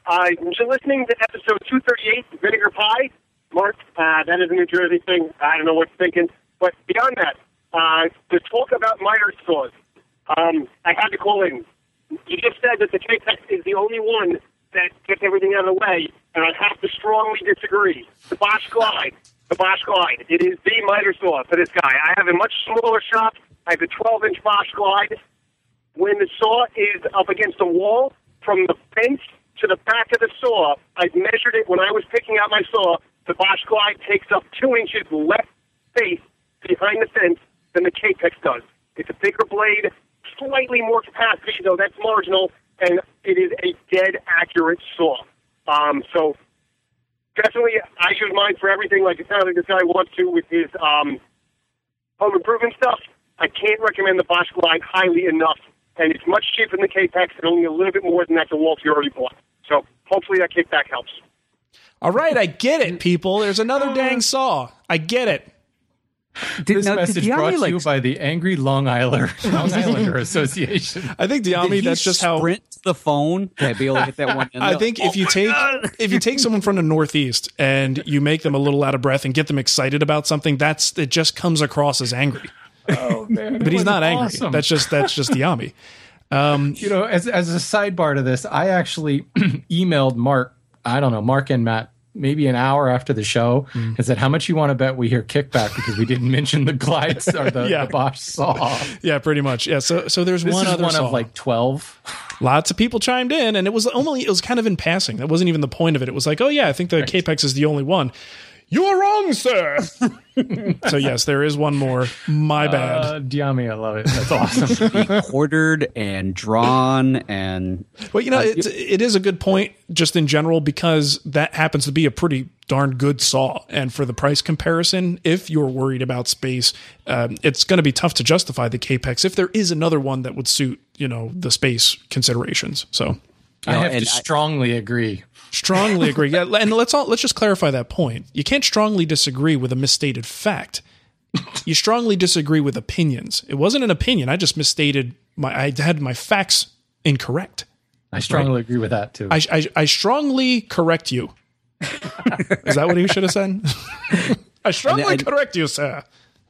I'm listening to episode 238, Vinegar Pie. Mark, uh, that is a New Jersey thing. I don't know what you're thinking. But beyond that, uh, to talk about miter saws, um, I had to call in. You just said that the Kapex is the only one that gets everything out of the way, and I have to strongly disagree. The Bosch Glide, the Bosch Glide, it is the miter saw for this guy. I have a much smaller shop. I have a 12-inch Bosch Glide. When the saw is up against the wall, from the fence to the back of the saw, I've measured it when I was picking out my saw. The Bosch Glide takes up two inches less space behind the fence than the Kapex does. It's a bigger blade, slightly more capacity, though that's marginal, and it is a dead accurate saw. Um, so definitely, I use mine for everything. Like it sounds like this guy wants to with his um, home improvement stuff. I can't recommend the Bosch Glide highly enough, and it's much cheaper than the Kapex, and only a little bit more than that the Walt you already bought. So hopefully that kickback helps. All right, I get it, people. There's another dang saw. I get it. Did, This now, message Diami, brought to like, you by the Angry Long Islander, [laughs] Long Islander Association. I think did Diami, that's just how sprint the phone to be able to hit that one. in I the- think if you oh take if you take someone from the Northeast and you make them a little out of breath and get them excited about something, that's it just comes across as angry. Oh [laughs] man, But he's not angry. That's just that's just [laughs] Diami. Um, you know, as as a sidebar to this, I actually [clears throat] emailed Mark. I don't know, Mark and Matt, maybe an hour after the show, mm. and said, "How much you want to bet we hear kickback because we didn't mention the glides or the, [laughs] Yeah. the Bosch saw." Yeah, pretty much. Yeah. So so there's This one is other one saw. of like twelve. Lots of people chimed in, and it was only it was kind of in passing. That wasn't even the point of it. It was like, oh yeah, I think the Kapex is the only one. You are wrong, sir. [laughs] so yes, there is one more. My bad. Uh, Diami, I love it. That's awesome. [laughs] be quartered and drawn and Well, you know, it's, it is a good point just in general because that happens to be a pretty darn good saw. And for the price comparison, if you're worried about space, um, it's going to be tough to justify the Kapex if there is another one that would suit, you know, the space considerations. So I know, have to and I- strongly agree. Strongly agree. Yeah, and let's all let's just clarify that point. You can't strongly disagree with a misstated fact. You strongly disagree with opinions. It wasn't an opinion. I just misstated my. I had my facts incorrect. I strongly agree with that too. I, I, I strongly correct you. Is that what he should have said? [laughs] I strongly And- and- correct you, sir.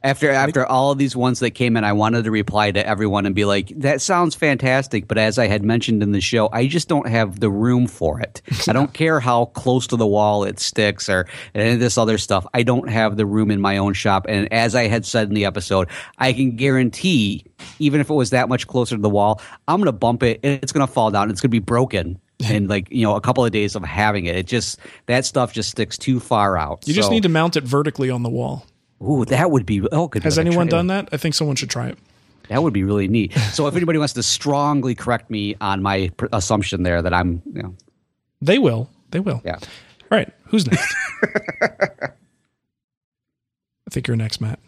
After after all of these ones that came in i wanted to reply to everyone and be like that sounds fantastic but as i had mentioned in the show i just don't have the room for it. [laughs] I don't care how close to the wall it sticks or any of this other stuff. I don't have the room in my own shop and as i had said in the episode i can guarantee even if it was that much closer to the wall i'm going to bump it and it's going to fall down it's going to be broken [laughs] in like you know a couple of days of having it. It just that stuff just sticks too far out You just need to mount it vertically on the wall. Ooh, that would be oh good Has anyone done that? I think someone should try it. That would be really neat. So if anybody wants to strongly correct me on my pr- assumption there that I'm, you know, They will. They will. yeah. All right. Who's next? [laughs] I think you're next, Matt.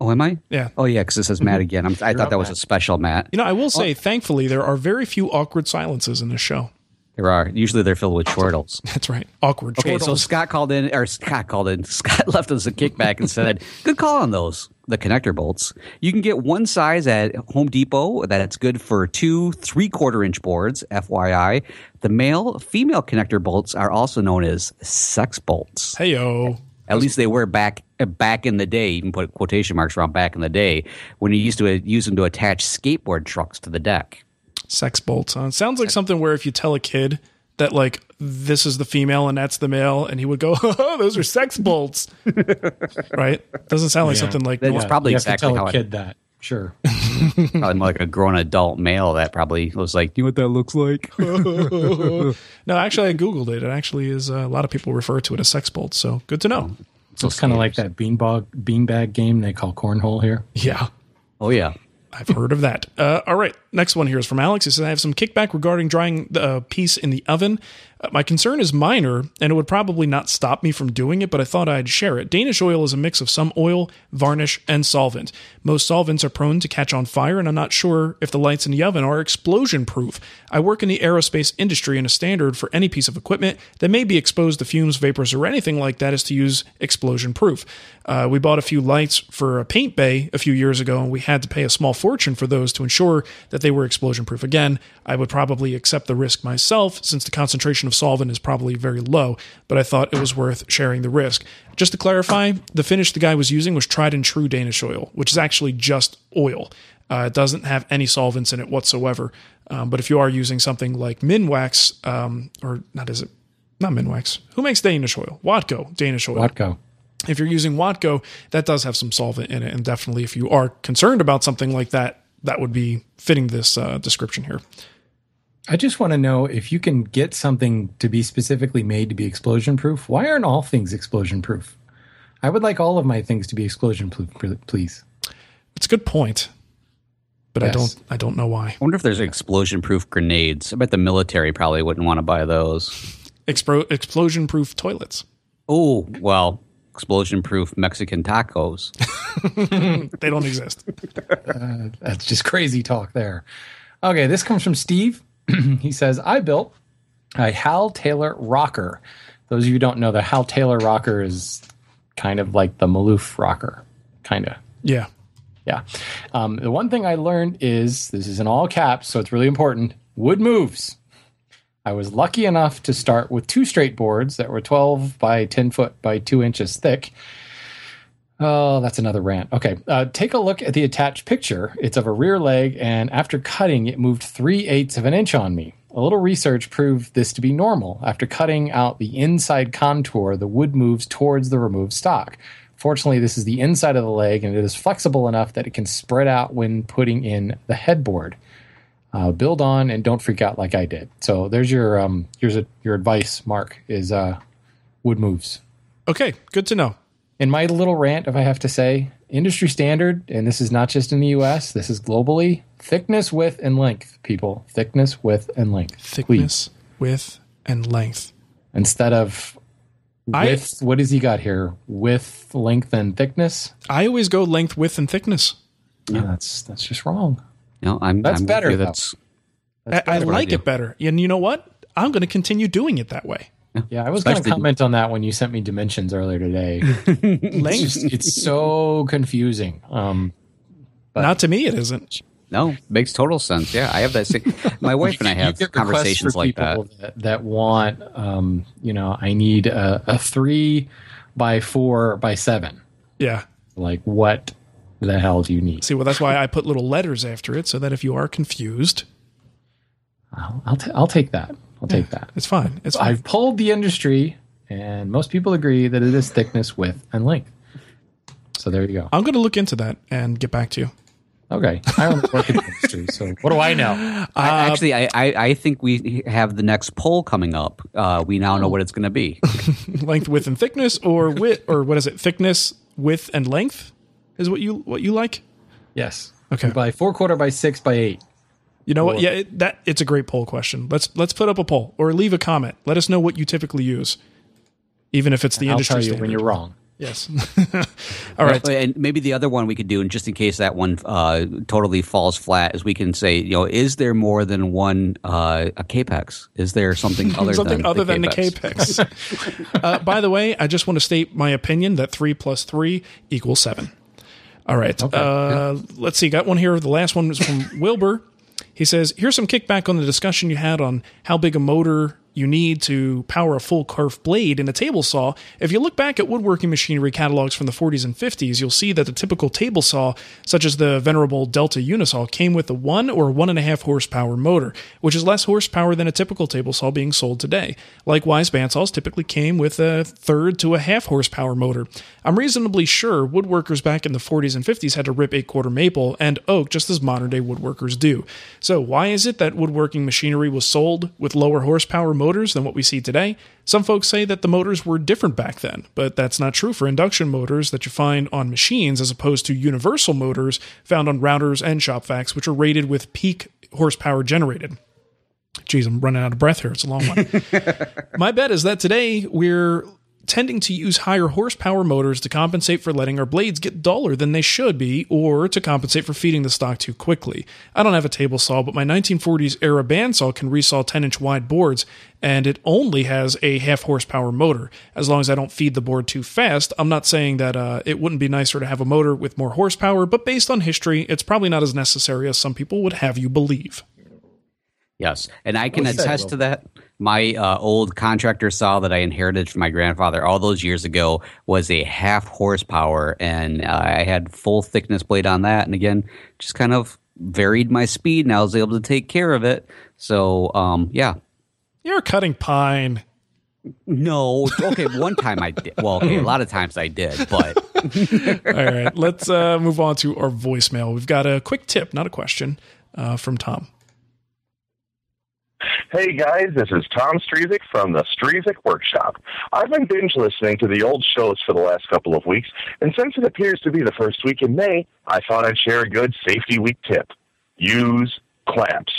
Oh, am I? Yeah. Oh, yeah, because it says Matt again. I'm, I thought that was a special Matt. You know, I will oh. say, thankfully, there are very few awkward silences in this show. There are usually they're filled with chortles. [laughs] That's right. Awkward. Okay, so. Scott called in, or Scott called in. [laughs] Scott left us a kickback and said, "Good call on those, the connector bolts. You can get one size at Home Depot that's good for two three-quarter inch boards. FYI, the male female connector bolts are also known as sex bolts. Hey, yo. At least they were back back in the day. You can put quotation marks around back in the day when you used to use them to attach skateboard trucks to the deck. Sex bolts. Huh? Sounds like something where if you tell a kid that, like, this is the female and that's the male, and he would go, [laughs] oh, those are sex bolts. [laughs] right? Doesn't sound like Yeah. something like that. normal. probably you exactly have to how tell a it, kid that. Sure. [laughs] probably more like a grown adult male that probably was like, "Do you know what that looks like?" No, actually, I Googled it. It actually is, uh, a lot of people refer to it as sex bolts. So good to know. So it's kind of like that beanbag beanbag game they call cornhole here. Yeah. oh yeah, I've heard of that. Uh, all right. Next one here is from Alex. He says, I have some kickback regarding drying the uh, piece in the oven. Uh, my concern is minor, and it would probably not stop me from doing it, but I thought I'd share it. Danish oil is a mix of some oil, varnish, and solvent. Most solvents are prone to catch on fire, and I'm not sure if the lights in the oven are explosion proof. I work in the aerospace industry, and a standard for any piece of equipment that may be exposed to fumes, vapors, or anything like that is to use explosion proof. Uh, we bought a few lights for a paint bay a few years ago, and we had to pay a small fortune for those to ensure that they were explosion proof. Again, I would probably accept the risk myself since the concentration of solvent is probably very low, but I thought it was worth sharing the risk. Just to clarify, the finish the guy was using was tried and true Danish oil, which is actually just oil. Uh, it doesn't have any solvents in it whatsoever. Um, but if you are using something like Minwax, um, or not, is it not Minwax? Who makes Danish oil? Watco Danish oil. Watco. If you're using Watco, that does have some solvent in it, and definitely if you are concerned about something like that, that would be fitting this uh, description here. I just want to know if you can get something to be specifically made to be explosion proof. Why aren't all things explosion proof? I would like all of my things to be explosion proof, please. It's a good point, but I don't. I don't know why. I wonder if there's explosion proof grenades. I bet the military probably wouldn't want to buy those. Expro- explosion-proof toilets. Oh, well, explosion proof Mexican tacos. [laughs] [laughs] They don't exist. Uh, that's just crazy talk there. Okay, this comes from Steve. [clears throat] he says, I built a Hal Taylor rocker. Those of you who don't know, the Hal Taylor rocker is kind of like the Maloof rocker. Kind of. Yeah. Yeah. Um, the one thing I learned is this is in all caps, so it's really important wood moves. I was lucky enough to start with two straight boards that were 12 by 10 foot by 2 inches thick. Oh, that's another rant. Okay. Uh, take a look at the attached picture. It's of a rear leg, and after cutting, it moved three eighths of an inch on me. A little research proved this to be normal. After cutting out the inside contour, the wood moves towards the removed stock. Fortunately, this is the inside of the leg, and it is flexible enough that it can spread out when putting in the headboard. Uh, build on and don't freak out like I did. So there's your um, here's a, your advice, Mark. Is uh, wood moves. Okay. Good to know. In my little rant, if I have to say, industry standard, and this is not just in the US, this is globally, thickness, width, and length, people. Thickness, width, and length. Thickness, width, and length. Instead of I- what does he got here? Width, length, and thickness? I always go length, width, and thickness. Yeah, that's that's just wrong. No, I'm, That's I'm better, you. though. That's I, I what I like do. it better. And you know what? I'm going to continue doing it that way. [laughs] Yeah, I was going to comment on that when you sent me dimensions earlier today. [laughs] it's, just, it's so confusing. Um, not to me, it isn't. no makes total sense. Yeah, I have that. Same, my [laughs] wife and I have conversations for like that. people that. that want, um, you know, I need a, a three by four by seven. Yeah. Like, what the hell do you need? See, well, that's why I put little letters after it so that if you are confused, I'll I'll, ta- I'll take that. I'll take that. it's fine. It's fine. I've polled the industry, and most people agree that it is thickness, width, and length. So there you go. I'm going to look into that and get back to you. Okay, I don't work in the [laughs] industry, so what do I know? I, actually, I, I, I think we have the next poll coming up. Uh, we now know what it's going to be. [laughs] length, width, and thickness, or width, or what is it? Thickness, width, and length is what you what you like. Yes. Okay. By four quarter by six by eight. You know what? Yeah, it, that it's a great poll question. Let's let's put up a poll or leave a comment. Let us know what you typically use, even if it's the I'll industry tell you standard. when you're wrong. Yes. [laughs] All right. And maybe the other one we could do, and just in case that one uh, totally falls flat, is we can say, you know, is there more than one uh, a Kapex? Is there something [laughs] other Something than other the than the Kapex? Kapex. [laughs] uh, by the way, I just want to state my opinion that three plus three equals seven. All right. Uh, Let's see. Got one here. The last one was from Wilbur. He says, "Here's some kickback on the discussion you had on how big a motor you need to power a full kerf blade in a table saw. If you look back at woodworking machinery catalogs from the 40s and 50s, you'll see that the typical table saw, such as the venerable Delta Unisaw, came with a one or one and a half horsepower motor, which is less horsepower than a typical table saw being sold today. Likewise, bandsaws typically came with a third to a half horsepower motor. I'm reasonably sure woodworkers back in the 40s and 50s had to rip eight quarter maple and oak just as modern day woodworkers do. So, why is it that woodworking machinery was sold with lower horsepower motors than what we see today? Some folks say that the motors were different back then, but that's not true for induction motors that you find on machines as opposed to universal motors found on routers and shop vacs, which are rated with peak horsepower generated. Geez, I'm running out of breath here. It's a long one. [laughs] My bet is that today we're tending to use higher horsepower motors to compensate for letting our blades get duller than they should be, or to compensate for feeding the stock too quickly. I don't have a table saw, but my 1940s era bandsaw can resaw 10 inch wide boards, and it only has a half horsepower motor. As long as I don't feed the board too fast, I'm not saying that uh, it wouldn't be nicer to have a motor with more horsepower, but based on history, it's probably not as necessary as some people would have you believe. Yes, and I can Well said, attest Will. to that. My uh, old contractor saw that I inherited from my grandfather all those years ago was a half horsepower, and uh, I had full thickness blade on that. And again, just kind of varied my speed, and I was able to take care of it. So, um, yeah. You're cutting pine. No, okay. One time I did. Well, okay, a lot of times I did, but [laughs] All right, let's uh, move on to our voicemail. We've got a quick tip, not a question, uh, from Tom. Hey guys, this is Tom Strezik from the Strezik Workshop. I've been binge listening to the old shows for the last couple of weeks, and since it appears to be the first week in May, I thought I'd share a good safety week tip. Use clamps.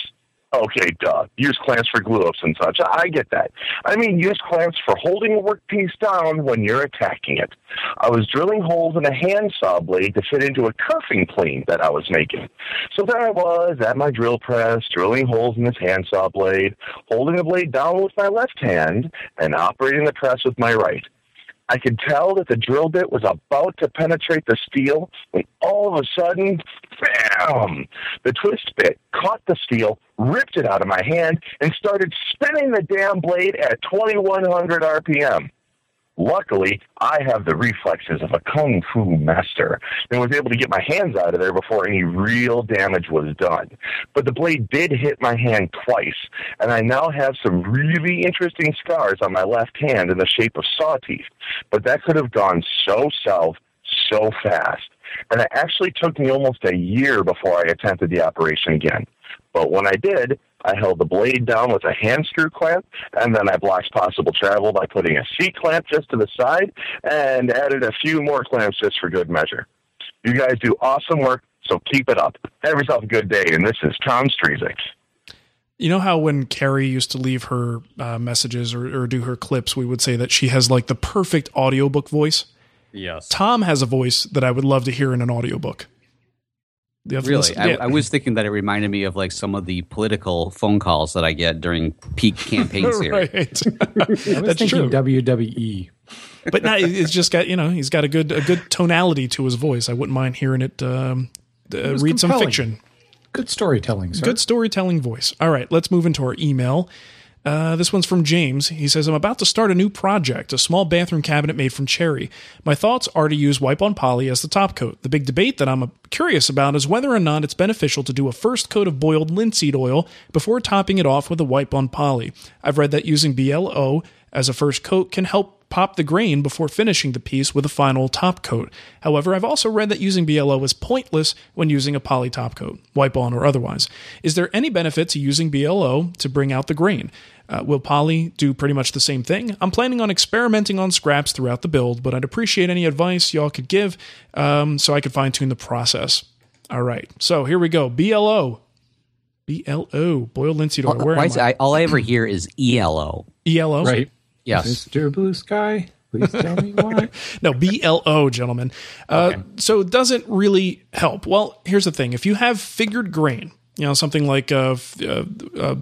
Okay, duh. Use clamps for glue ups and such. I get that. I mean, use clamps for holding a workpiece down when you're attacking it. I was drilling holes in a handsaw blade to fit into a cuffing plane that I was making. So there I was at my drill press, drilling holes in this handsaw blade, holding the blade down with my left hand, and operating the press with my right. I could tell that the drill bit was about to penetrate the steel when all of a sudden, bam! The twist bit caught the steel, ripped it out of my hand, and started spinning the damn blade at 2100 RPM. Luckily, I have the reflexes of a kung fu master and was able to get my hands out of there before any real damage was done. But the blade did hit my hand twice, and I now have some really interesting scars on my left hand in the shape of saw teeth. But that could have gone so south so fast. And it actually took me almost a year before I attempted the operation again. But when I did, I held the blade down with a hand screw clamp, and then I blocked possible travel by putting a C clamp just to the side and added a few more clamps just for good measure. You guys do awesome work, so keep it up. Have yourself a good day, and this is Tom Strezik. You know how when Carrie used to leave her uh, messages or, or do her clips, we would say that she has like the perfect audiobook voice? yes. Tom has a voice that I would love to hear in an audiobook. You have Really, listen- I, yeah. I was thinking that it reminded me of like some of the political phone calls that I get during peak campaigns [laughs] here. right. I was [laughs] That's thinking true. WWE. but now it's just got you know he's got a good a good tonality to his voice. I wouldn't mind hearing it. Um, uh, was read some fiction. Good storytelling, sir. Good storytelling voice. All right, let's move into our email. Uh, this one's from James. He says, I'm about to start a new project, a small bathroom cabinet made from cherry. My thoughts are to use wipe on poly as the top coat. The big debate that I'm uh, curious about is whether or not it's beneficial to do a first coat of boiled linseed oil before topping it off with a wipe on poly. I've read that using BLO as a first coat can help pop the grain before finishing the piece with a final top coat. However, I've also read that using BLO is pointless when using a poly top coat, wipe on or otherwise. Is there any benefit to using BLO to bring out the grain? Uh, will poly do pretty much the same thing? I'm planning on experimenting on scraps throughout the build, but I'd appreciate any advice y'all could give um, so I could fine tune the process. All right, so here we go. BLO. BLO, boiled linseed oil. Where Why am I? I, all I ever hear is E ELO. ELO. Right. Yes. Mr. Blue Sky, please tell me why. [laughs] No, BLO, gentlemen. Uh, So it doesn't really help. Well, here's the thing: if you have figured grain, you know something like uh, uh, uh,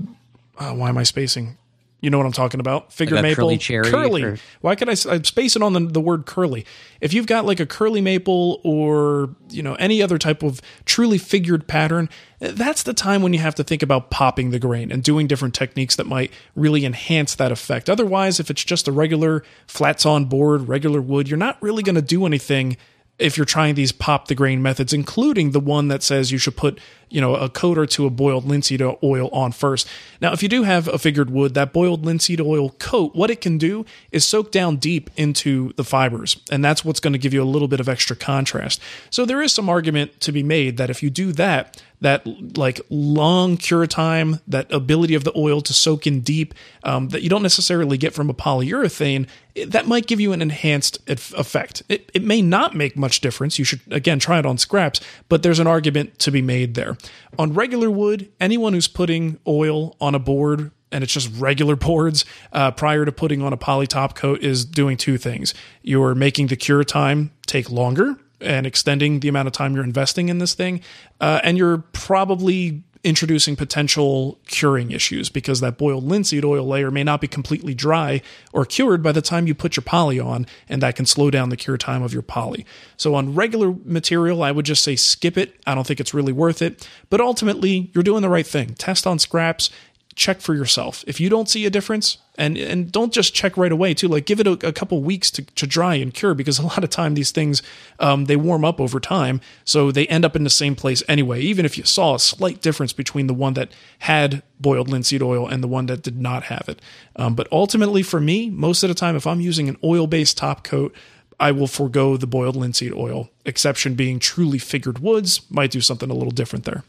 uh, why am I spacing? You know what I'm talking about? Figured Like maple, curly cherry curly. or- Why could I space it on the, the word curly. If you've got like a curly maple or you know any other type of truly figured pattern, eh, that's the time when you have to think about popping the grain and doing different techniques that might really enhance that effect. Otherwise, if it's just a regular flats on board, regular wood, you're not really going to do anything if you're trying these pop the grain methods, including the one that says you should put, you know, a coat or two of boiled linseed oil on first. Now, if you do have a figured wood, that boiled linseed oil coat, what it can do is soak down deep into the fibers, and that's what's going to give you a little bit of extra contrast. So there is some argument to be made that if you do that, that like long cure time, that ability of the oil to soak in deep, um, that you don't necessarily get from a polyurethane, it- that might give you an enhanced eff- effect. It, it may not make much difference. You should again try it on scraps, but there's an argument to be made there. On regular wood, anyone who's putting oil on a board and it's just regular [laughs] boards uh, prior to putting on a poly top coat is doing two things. You're making the cure time take longer and extending the amount of time you're investing in this thing, uh, and you're probably introducing potential curing issues because that boiled linseed oil layer may not be completely dry or cured by the time you put your poly on, and that can slow down the cure time of your poly. So, on regular material, I would just say skip it. I don't think it's really worth it. But ultimately, you're doing the right thing. Test on scraps check for yourself. If you don't see a difference, and and don't just check right away too. Like give it a, a couple weeks to, to dry and cure because [laughs] a lot of time these things um, they warm up over time, so they end up in the same place anyway. Even if you saw a slight difference between the one that had boiled linseed oil and the one that did not have it. Um, but ultimately, for me, most of the time, if I'm using an oil based top coat. I will forego the boiled linseed oil, exception being truly figured woods, might do something a little different there.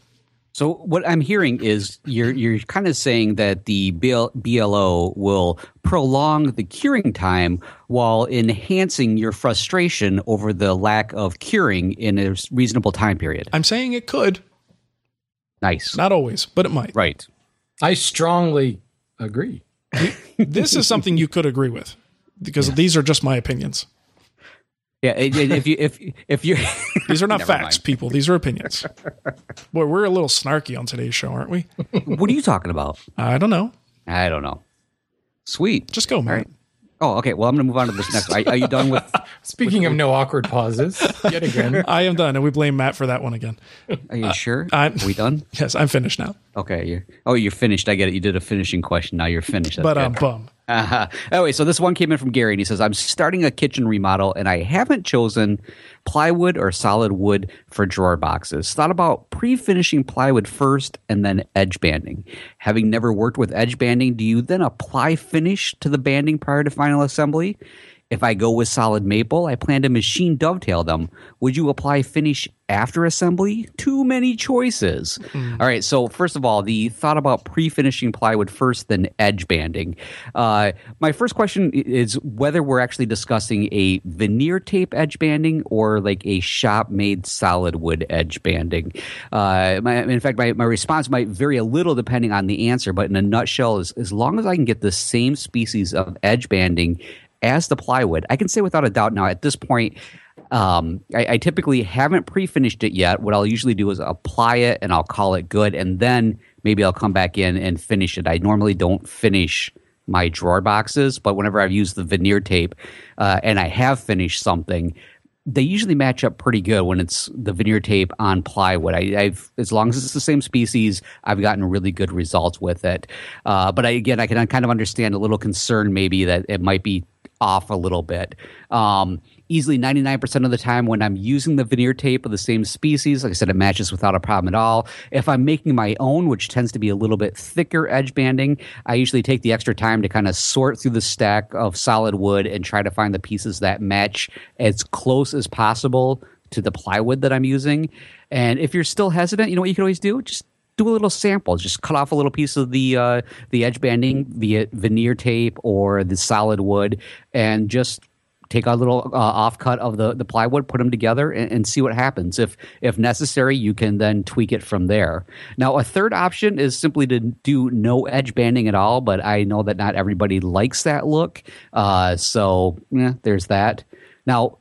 So what I'm hearing is you're you're kind of saying that the BLO will prolong the curing time while enhancing your frustration over the lack of curing in a reasonable time period. I'm saying it could. Nice. Not always, but it might. Right. I strongly agree. this is something you could agree with because these are just my opinions. Yeah, if you if if you [laughs] these are not facts, mind. people. These are opinions. [laughs] Boy, we're a little snarky on today's show, aren't we? what are you talking about? I don't know. I don't know. Sweet. Just go, man. Oh, okay. Well, I'm going to move on to this next. Are, are you done with? [laughs] Speaking with, of no awkward pauses, [laughs] yet again, I am done, and we blame Matt for that one again. Are you uh, sure? I'm, are we done? Yes, I'm finished now. Okay. You're, oh, you're finished. I get it. You did a finishing question. Now you're finished. That's but I'm bum. Uh-huh. Anyway, so this one came in from Gary, and he says, "I'm starting a kitchen remodel, and I haven't chosen plywood or solid wood for drawer boxes. Thought about pre-finishing plywood first, and then edge banding. Having never worked with edge banding, do you then apply finish to the banding prior to final assembly?" If I go with solid maple, I plan to machine dovetail them. Would you apply finish after assembly? Too many choices. Mm. All right, so first of all, the thought about pre finishing plywood first, then edge banding. Uh, my first question is whether we're actually discussing a veneer tape edge banding or like a shop made solid wood edge banding. Uh, my, in fact, my, my response might vary a little depending on the answer, but in a nutshell, is as long as I can get the same species of edge banding as the plywood. I can say without a doubt now at this point, um, I, I, typically haven't pre-finished it yet. What I'll usually do is apply it and I'll call it good, and then maybe I'll come back in and finish it. I normally don't finish my drawer boxes, but whenever I've used the veneer tape uh, and I have finished something, they usually match up pretty good when it's the veneer tape on plywood. I, have as long as it's the same species, I've gotten really good results with it. Uh, but I, again, I can kind of understand a little concern maybe that it might be off a little bit. Um, easily 99% of the time when I'm using the veneer tape of the same species, like I said, it matches without a problem at all. If I'm making my own, which tends to be a little bit thicker edge banding, I usually take the extra time to kind of sort through the stack of solid wood and try to find the pieces that match as close as possible to the plywood that I'm using. And if you're still hesitant, you know what you can always do? Just do a little sample. Just cut off a little piece of the uh, the edge banding via veneer tape or the solid wood, and just take a little uh, offcut of the, the plywood, put them together, and, and, see what happens. If if necessary, you can then tweak it from there. Now, a third option is simply to do no edge banding at all, but I know that not everybody likes that look. Uh, so yeah, there's that. Now,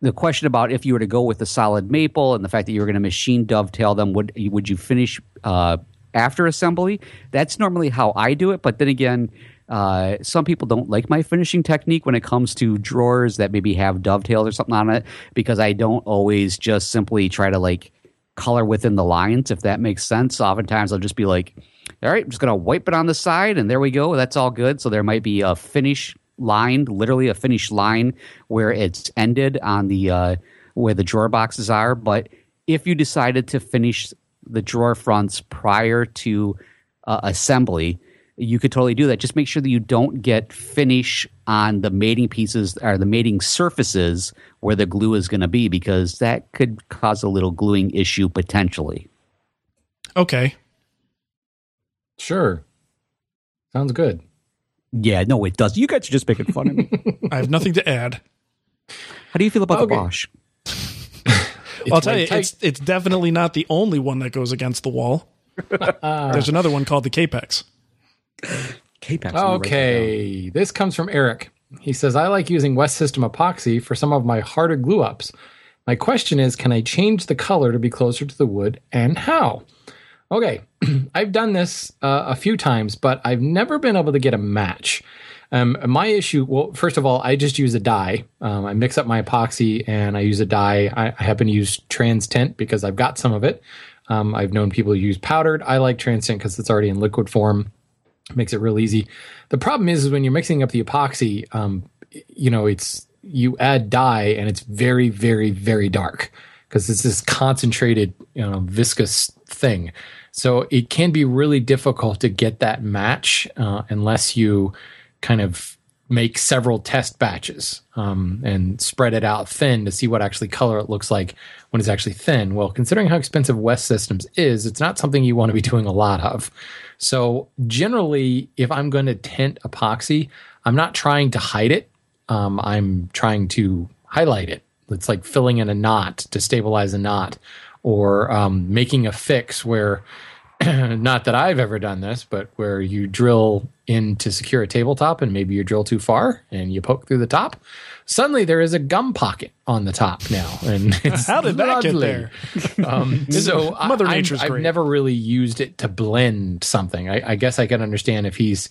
the question about if you were to go with the solid maple and the fact that you were going to machine dovetail them, would would you finish uh, after assembly? That's normally how I do it. But then again, uh, some people don't like my finishing technique when it comes to drawers that maybe have dovetails or something on it because I don't always just simply try to like color within the lines, if that makes sense. Oftentimes I'll just be like, all right, I'm just going to wipe it on the side and there we go. That's all good. So there might be a finish line, literally a finish line where it's ended on the uh, where the drawer boxes are. But if you decided to finish the drawer fronts prior to uh, assembly, you could totally do that. Just make sure that you don't get finish on the mating pieces or the mating surfaces where the glue is going to be, because that could cause a little gluing issue potentially. Okay. Sure. Sounds good. Yeah, no, it does. You guys are just making fun of me. [laughs] I have nothing to add. How do you feel about okay. the wash? [laughs] I'll tell you, tight. it's it's definitely not the only one that goes against the wall. [laughs] There's another one called the Kapex. K-Pax. I'm gonna write that down. Okay, this comes from Eric. He says, I like using West System epoxy for some of my harder glue ups. My question is, can I change the color to be closer to the wood and how? Okay, [clears throat] I've done this uh, a few times, but I've never been able to get a match. Um, my issue, well, first of all, I just use a dye. Um, I mix up my epoxy and I use a dye. I, I happen to use TransTint because I've got some of it. Um, I've known people use powdered. I like TransTint because it's already in liquid form makes it real easy. The problem is, is when you're mixing up the epoxy, um, you know, it's you add dye and it's very, very, very dark because it's this concentrated, you know, viscous thing. So it can be really difficult to get that match uh, unless you kind of make several test batches um, and spread it out thin to see what actually color it looks like when it's actually thin. Well, considering how expensive West Systems is, it's not something you want to be doing a lot of. So generally, if I'm going to tint epoxy, I'm not trying to hide it. Um, I'm trying to highlight it. It's like filling in a knot to stabilize a knot, or um, making a fix where, [clears throat] not that I've ever done this, but where you drill in to secure a tabletop and maybe you drill too far and you poke through the top. Suddenly there is a gum pocket on the top now, and [laughs] it's How did that get there? [laughs] Um, [laughs] so I- Mother Nature's I've great. never really used it to blend something. I, I guess I can understand if he's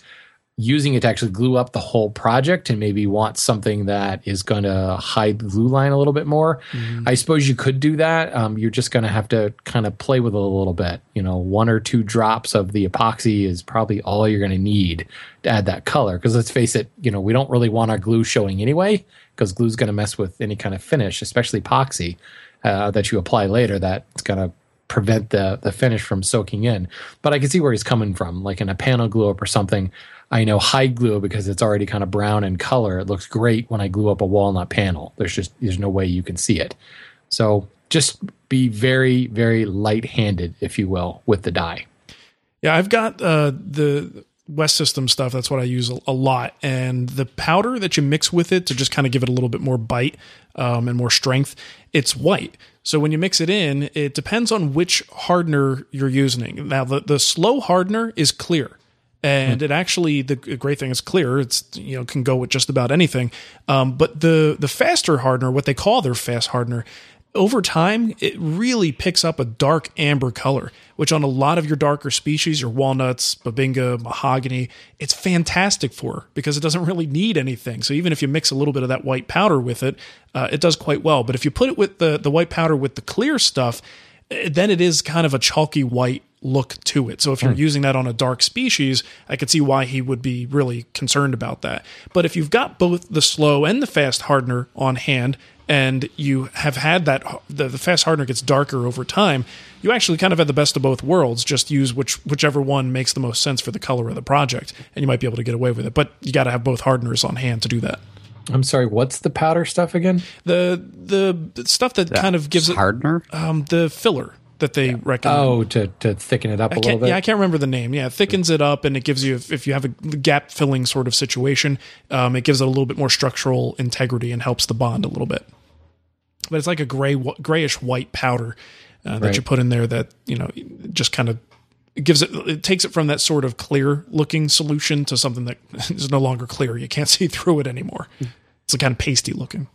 using it to actually glue up the whole project and maybe want something that is going to hide the glue line a little bit more. Mm-hmm. I suppose you could do that. Um, you're just going to have to kind of play with it a little bit. You know, one or two drops of the epoxy is probably all you're going to need to add that color. Because let's face it, you know, we don't really want our glue showing anyway, because glue's going to mess with any kind of finish, especially epoxy uh, that you apply later. That's going to prevent the the finish from soaking in. But I can see where he's coming from. Like in a panel glue up or something, I know hide glue because it's already kind of brown in color. It looks great when I glue up a walnut panel. There's just there's no way you can see it. So just be very very light handed, if you will, with the dye. Yeah, I've got uh, the West System stuff. That's what I use a, a lot. And the powder that you mix with it to just kind of give it a little bit more bite um, and more strength, it's white. So when you mix it in, it depends on which hardener you're using. Now, the, the slow hardener is clear. And it actually the great thing is clear. It's you know can go with just about anything. Um, but the the faster hardener, what they call their fast hardener, over time, it really picks up a dark amber color, which on a lot of your darker species, your walnuts, bubinga, mahogany, it's fantastic for because it doesn't really need anything. So even if you mix a little bit of that white powder with it, uh, it does quite well. But if you put it with the, the white powder with the clear stuff, eh, then it is kind of a chalky white look to it. So if you're using that on a dark species, I could see why he would be really concerned about that. But if you've got both the slow and the fast hardener on hand, and you have had that the, the fast hardener gets darker over time, you actually kind of have the best of both worlds. Just use which whichever one makes the most sense for the color of the project, and you might be able to get away with it. But you got to have both hardeners on hand to do that. I'm sorry, what's the powder stuff again? The the, the stuff that kind of gives it hardener. um, the filler that they recommend. Oh, to to thicken it up a I little bit. yeah, I can't remember the name. Yeah, it thickens it up and it gives you, if, if you have a gap filling sort of situation, um, it gives it a little bit more structural integrity and helps the bond a little bit. But it's like a gray, grayish white powder uh, that Right. you put in there that you know just kind of gives it. It takes it from that sort of clear looking solution to something that [laughs] is no longer clear. You can't [laughs] see through it anymore. It's a kind of pasty looking.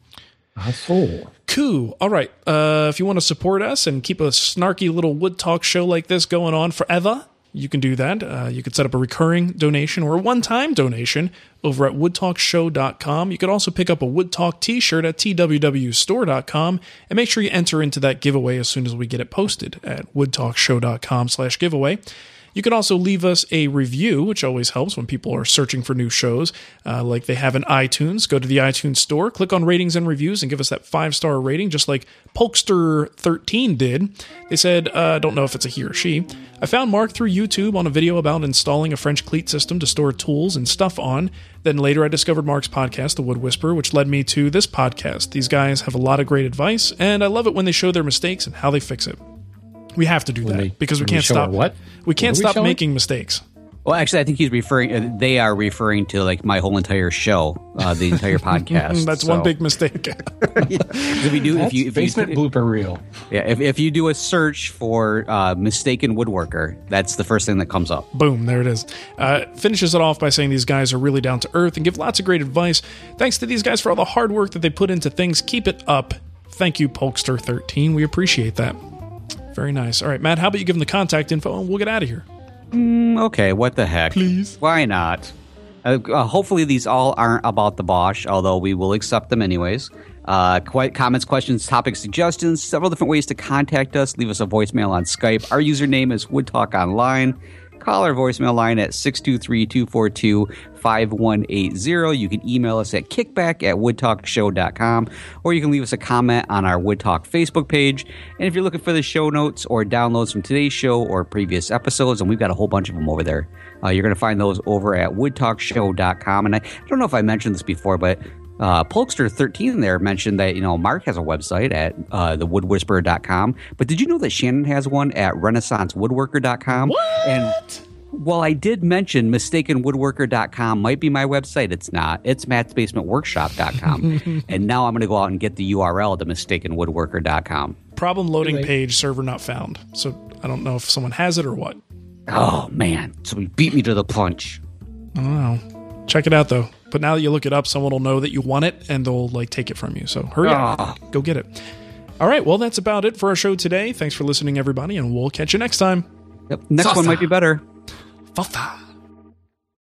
Oh. Cool. All right. Uh, if you want to support us and keep a snarky little wood talk show like this going on forever, you can do that. Uh, you could set up a recurring donation or a one time donation over at woodtalkshow.com. You could also pick up a Wood Talk t shirt at twwstore.com and make sure you enter into that giveaway as soon as we get it posted at woodtalkshow.com slash giveaway. You can also leave us a review, which always helps when people are searching for new shows, uh, like they have in iTunes. Go to the iTunes store, click on ratings and reviews, and give us that five star rating, just like Polkster13 did. They said, uh, I don't know if it's a he or she. I found Mark through YouTube on a video about installing a French cleat system to store tools and stuff on. Then later, I discovered Mark's podcast, The Wood Whisperer, which led me to this podcast. These guys have a lot of great advice, and I love it when they show their mistakes and how they fix it. We have to do that they- because we can't show stop. what? We can't What are we stop making mistakes. Well, actually, I think he's referring. Uh, they are referring to like my whole entire show, uh, the entire [laughs] podcast. That's So, one big mistake. [laughs] [laughs] If you do, That's if you, if basement you, blooper reel. yeah, if, if you do a search for uh, mistaken woodworker, that's the first thing that comes up. Boom, there it is. Uh, finishes it off by saying these guys are really down to earth and give lots of great advice. Thanks to these guys for all the hard work that they put into things. Keep it up. Thank you, Polkster13. We appreciate that. Very nice. All right, Matt, how about you give them the contact info and we'll get out of here? Okay, what the heck? Please. Why not? Uh, uh, hopefully, these all aren't about the Bosch, although we will accept them anyways. Uh, qu- comments, questions, topic suggestions, several different ways to contact us. Leave us a voicemail on Skype. Our username is Woodtalk Online. Call our voicemail line at 623 242 5180. You can email us at kickback at woodtalkshow.com or you can leave us a comment on our Woodtalk Facebook page. And if you're looking for the show notes or downloads from today's show or previous episodes, and we've got a whole bunch of them over there, uh, you're going to find those over at woodtalkshow.com. And I, I don't know if I mentioned this before, but uh, Polkster13 there mentioned that, you know, Mark has a website at uh, thewoodwhisperer.com. But did you know that Shannon has one at renaissancewoodworker.com? What? And well, I did mention mistakenwoodworker.com might be my website. It's not. It's mattsbasementworkshop.com. [laughs] and now I'm going to go out and get the URL to mistakenwoodworker.com. Problem loading late. page server not found. So I don't know if someone has it or what. Oh, man. So he beat me to the punch. I don't know. Check it out though. But now that you look it up, someone will know that you want it and they'll like take it from you. So hurry Ah. up. Go get it. All right. Well, that's about it for our show today. Thanks for listening, everybody, and we'll catch you next time. Yep. Next one might be better. Volta!